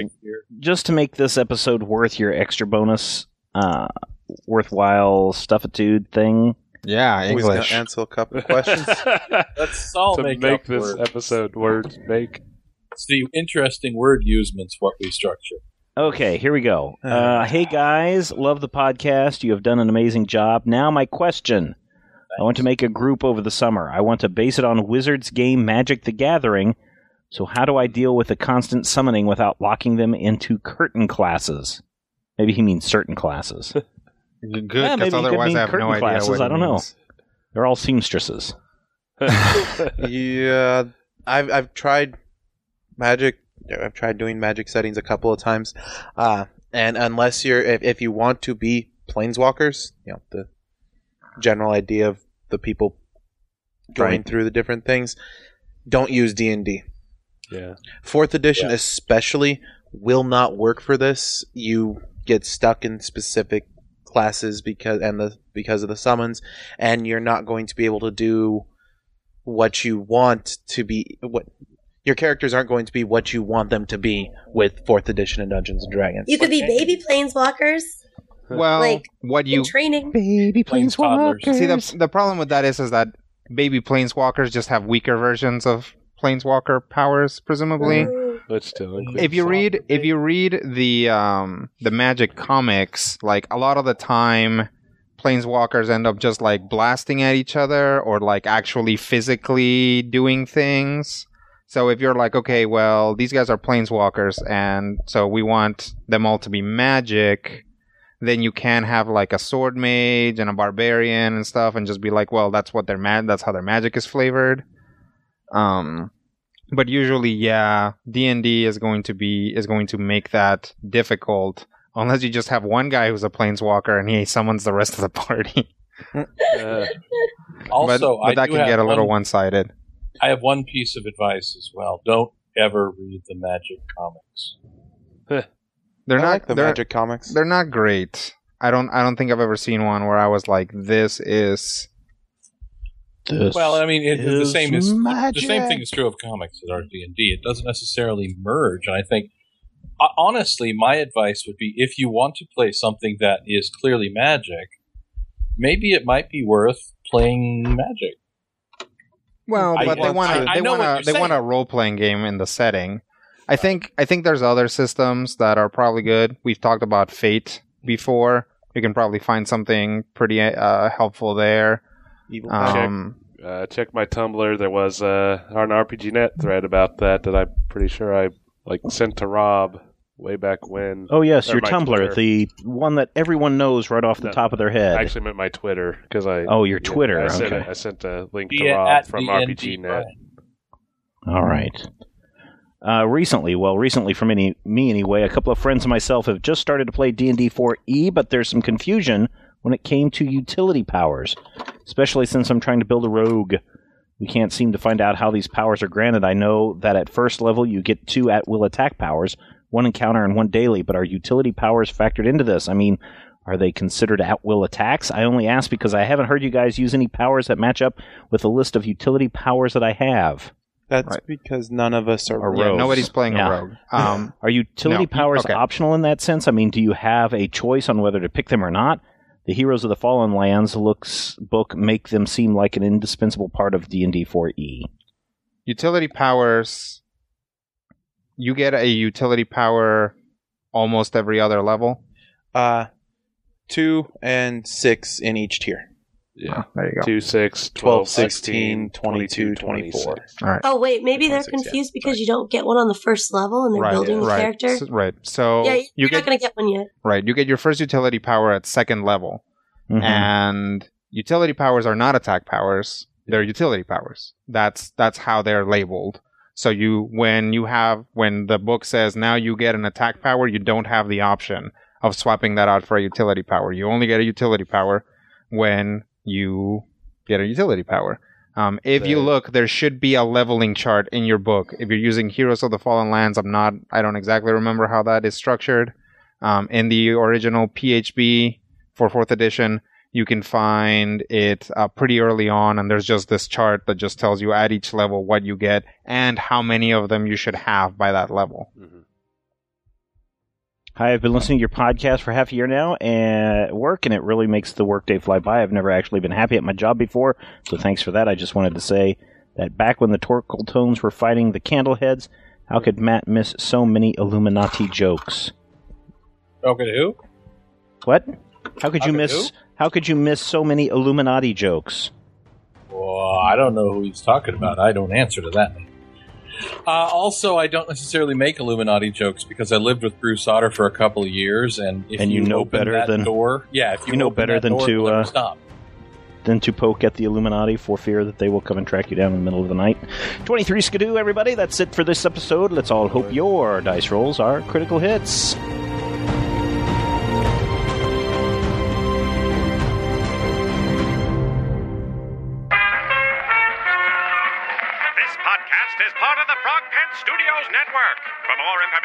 Speaker 1: just to make this episode worth your extra bonus, uh, worthwhile stuffitude thing.
Speaker 2: yeah
Speaker 6: always gonna
Speaker 2: english
Speaker 6: answer a couple of questions.
Speaker 5: Let's all
Speaker 4: to
Speaker 5: make,
Speaker 4: make,
Speaker 5: up
Speaker 4: this
Speaker 5: words.
Speaker 4: episode words make.
Speaker 5: It's the interesting word usements what we structure.
Speaker 1: Okay, here we go. Uh, hey guys, love the podcast. You have done an amazing job. Now my question. I want to make a group over the summer. I want to base it on Wizards game Magic the Gathering. So how do I deal with the constant summoning without locking them into curtain classes? Maybe he means certain classes.
Speaker 2: Good,
Speaker 1: Yeah,
Speaker 2: because
Speaker 1: maybe it could
Speaker 2: otherwise
Speaker 1: mean
Speaker 2: I have
Speaker 1: curtain
Speaker 2: no idea
Speaker 1: classes,
Speaker 2: what
Speaker 1: I don't know.
Speaker 2: means.
Speaker 1: They're all seamstresses.
Speaker 6: yeah, I've I've tried magic. I've tried doing magic settings a couple of times, uh, and unless you're if, if you want to be planeswalkers, you know the general idea of the people going
Speaker 1: Right.
Speaker 6: through the different things. Don't use D and D.
Speaker 4: Yeah.
Speaker 6: Fourth edition,
Speaker 5: Yeah.
Speaker 6: especially, will not work for this. You get stuck in specific classes because and the because of the summons, and you're not going to be able to do what you want to be. What your characters aren't going to be what you want them to be with fourth edition of Dungeons and Dragons.
Speaker 3: You could be baby planeswalkers
Speaker 2: Well,
Speaker 3: Like,
Speaker 2: what you
Speaker 3: training.
Speaker 1: Baby
Speaker 5: Planes toddlers.
Speaker 2: see the the problem with that is is that baby planeswalkers just have weaker versions of planeswalker powers, presumably.
Speaker 3: Mm.
Speaker 4: But still, include
Speaker 2: if you
Speaker 4: salt.
Speaker 2: read if you read the um the magic comics like a lot of the time planeswalkers end up just like blasting at each other or like actually physically doing things so if you're like okay well these guys are planeswalkers and so we want them all to be magic then you can have like a sword mage and a barbarian and stuff and just be like well that's what their mag that's how their magic is flavored. Um but usually yeah d&d is going to be is going to make that difficult unless you just have one guy who's a planeswalker and he summons the rest of the party.
Speaker 4: Uh,
Speaker 5: Also,
Speaker 2: but, but that
Speaker 5: do
Speaker 2: can get a little one-sided
Speaker 5: I have one piece of advice as well. Don't ever read the Magic comics.
Speaker 2: they're
Speaker 6: I
Speaker 2: not
Speaker 6: like the
Speaker 2: they're,
Speaker 6: Magic comics.
Speaker 2: they're not great i don't i don't think i've ever seen one where i was like this is
Speaker 1: This
Speaker 5: Well, I mean, it, the same is the same thing is true of comics that are D and D. It doesn't necessarily merge, and I think uh, honestly, my advice would be if you want to play something that is clearly magic, maybe it might be worth playing magic.
Speaker 2: Well
Speaker 5: I-
Speaker 2: but they want to they want to they want a role-playing game in the setting. I think i think there's other systems that are probably good. We've talked about fate before. You can probably find something pretty uh, helpful there.
Speaker 6: Evil
Speaker 4: Check.
Speaker 2: um
Speaker 4: uh, check my Tumblr. There was uh, an RPGNet thread about that that I'm pretty sure I like sent to Rob way back when.
Speaker 1: Oh yes,
Speaker 4: Or
Speaker 1: your
Speaker 4: my
Speaker 1: Tumblr,
Speaker 4: Twitter.
Speaker 1: the one that everyone knows right off the
Speaker 4: No,
Speaker 1: top of their head.
Speaker 4: I actually meant my Twitter because I.
Speaker 1: oh, your Twitter.
Speaker 4: I sent,
Speaker 1: okay.
Speaker 4: I sent a link to
Speaker 5: it
Speaker 4: Rob
Speaker 5: at
Speaker 4: from
Speaker 5: D&D
Speaker 4: RPGNet.
Speaker 1: All right. Uh, recently, well, recently for me, me anyway, a couple of friends and myself have just started to play D&D 4E, but there's some confusion when it came to utility powers, especially since I'm trying to build a rogue. We can't seem to find out how these powers are granted. I know that at first level you get two at-will attack powers, one encounter and one daily, but are utility powers factored into this? I mean, are they considered at-will attacks? I only ask because I haven't heard you guys use any powers that match up with the list of utility powers that I have.
Speaker 6: That's
Speaker 2: Right.
Speaker 6: because none of us are
Speaker 1: Or
Speaker 2: yeah, nobody's playing
Speaker 1: Yeah.
Speaker 2: a rogue um
Speaker 1: Are utility
Speaker 2: No.
Speaker 1: powers
Speaker 2: Okay.
Speaker 1: optional in that sense? I mean, do you have a choice on whether to pick them or not? The Heroes of the Fallen Lands looks book make them seem like an indispensable part of D and D 4E.
Speaker 2: utility powers you get a utility power almost every other level
Speaker 6: uh, two and six in each tier.
Speaker 4: Yeah.
Speaker 2: there you go
Speaker 4: 2, 6,
Speaker 6: 12,
Speaker 4: 12,
Speaker 6: 16, 22, 24.
Speaker 2: all right
Speaker 3: Oh wait, maybe they're
Speaker 6: 26, yeah.
Speaker 3: confused because you don't get one on the first level and they're
Speaker 2: right
Speaker 3: building the
Speaker 2: right
Speaker 3: character.
Speaker 2: S- right so
Speaker 3: yeah,
Speaker 2: you
Speaker 3: you're
Speaker 2: get
Speaker 3: not gonna get one yet.
Speaker 2: right you get your first utility power at second level
Speaker 1: Mhm.
Speaker 2: and utility powers are not attack powers they're utility powers that's that's how they're labeled so you when you have when the book says now you get an attack power you don't have the option of swapping that out for a utility power. You only get a utility power when you get a utility power. Um, if you look there should be a leveling chart in your book. If you're using heroes of the fallen lands i'm not i don't exactly remember how that is structured. Um, in the original phb for fourth edition you can find it uh, pretty early on and there's just this chart that just tells you at each level what you get and how many of them you should have by that level
Speaker 4: Mhm.
Speaker 1: Hi, I've been listening to your podcast for half a year now at work, and it really makes the workday fly by. I've never actually been happy at my job before, so thanks for that. I just wanted to say that back when the Torkel Tones were fighting the Candleheads, how could Matt miss so many Illuminati jokes?
Speaker 5: Okay, who?
Speaker 1: What? How could you miss? How could you miss so many Illuminati jokes?
Speaker 5: Well, I don't know who he's talking about. I don't answer to that. Uh, also, I don't necessarily make Illuminati jokes because I lived with Bruce Otter for a couple of years, and if
Speaker 1: And you know
Speaker 5: open
Speaker 1: better than-
Speaker 5: door, yeah, if you,
Speaker 1: you know better than
Speaker 5: door,
Speaker 1: to, uh,
Speaker 5: stop.
Speaker 1: Than to poke at the Illuminati for fear that they will come and track you down in the middle of the night. 23 Skidoo, everybody. That's it for this episode. Let's all hope your dice rolls are critical hits.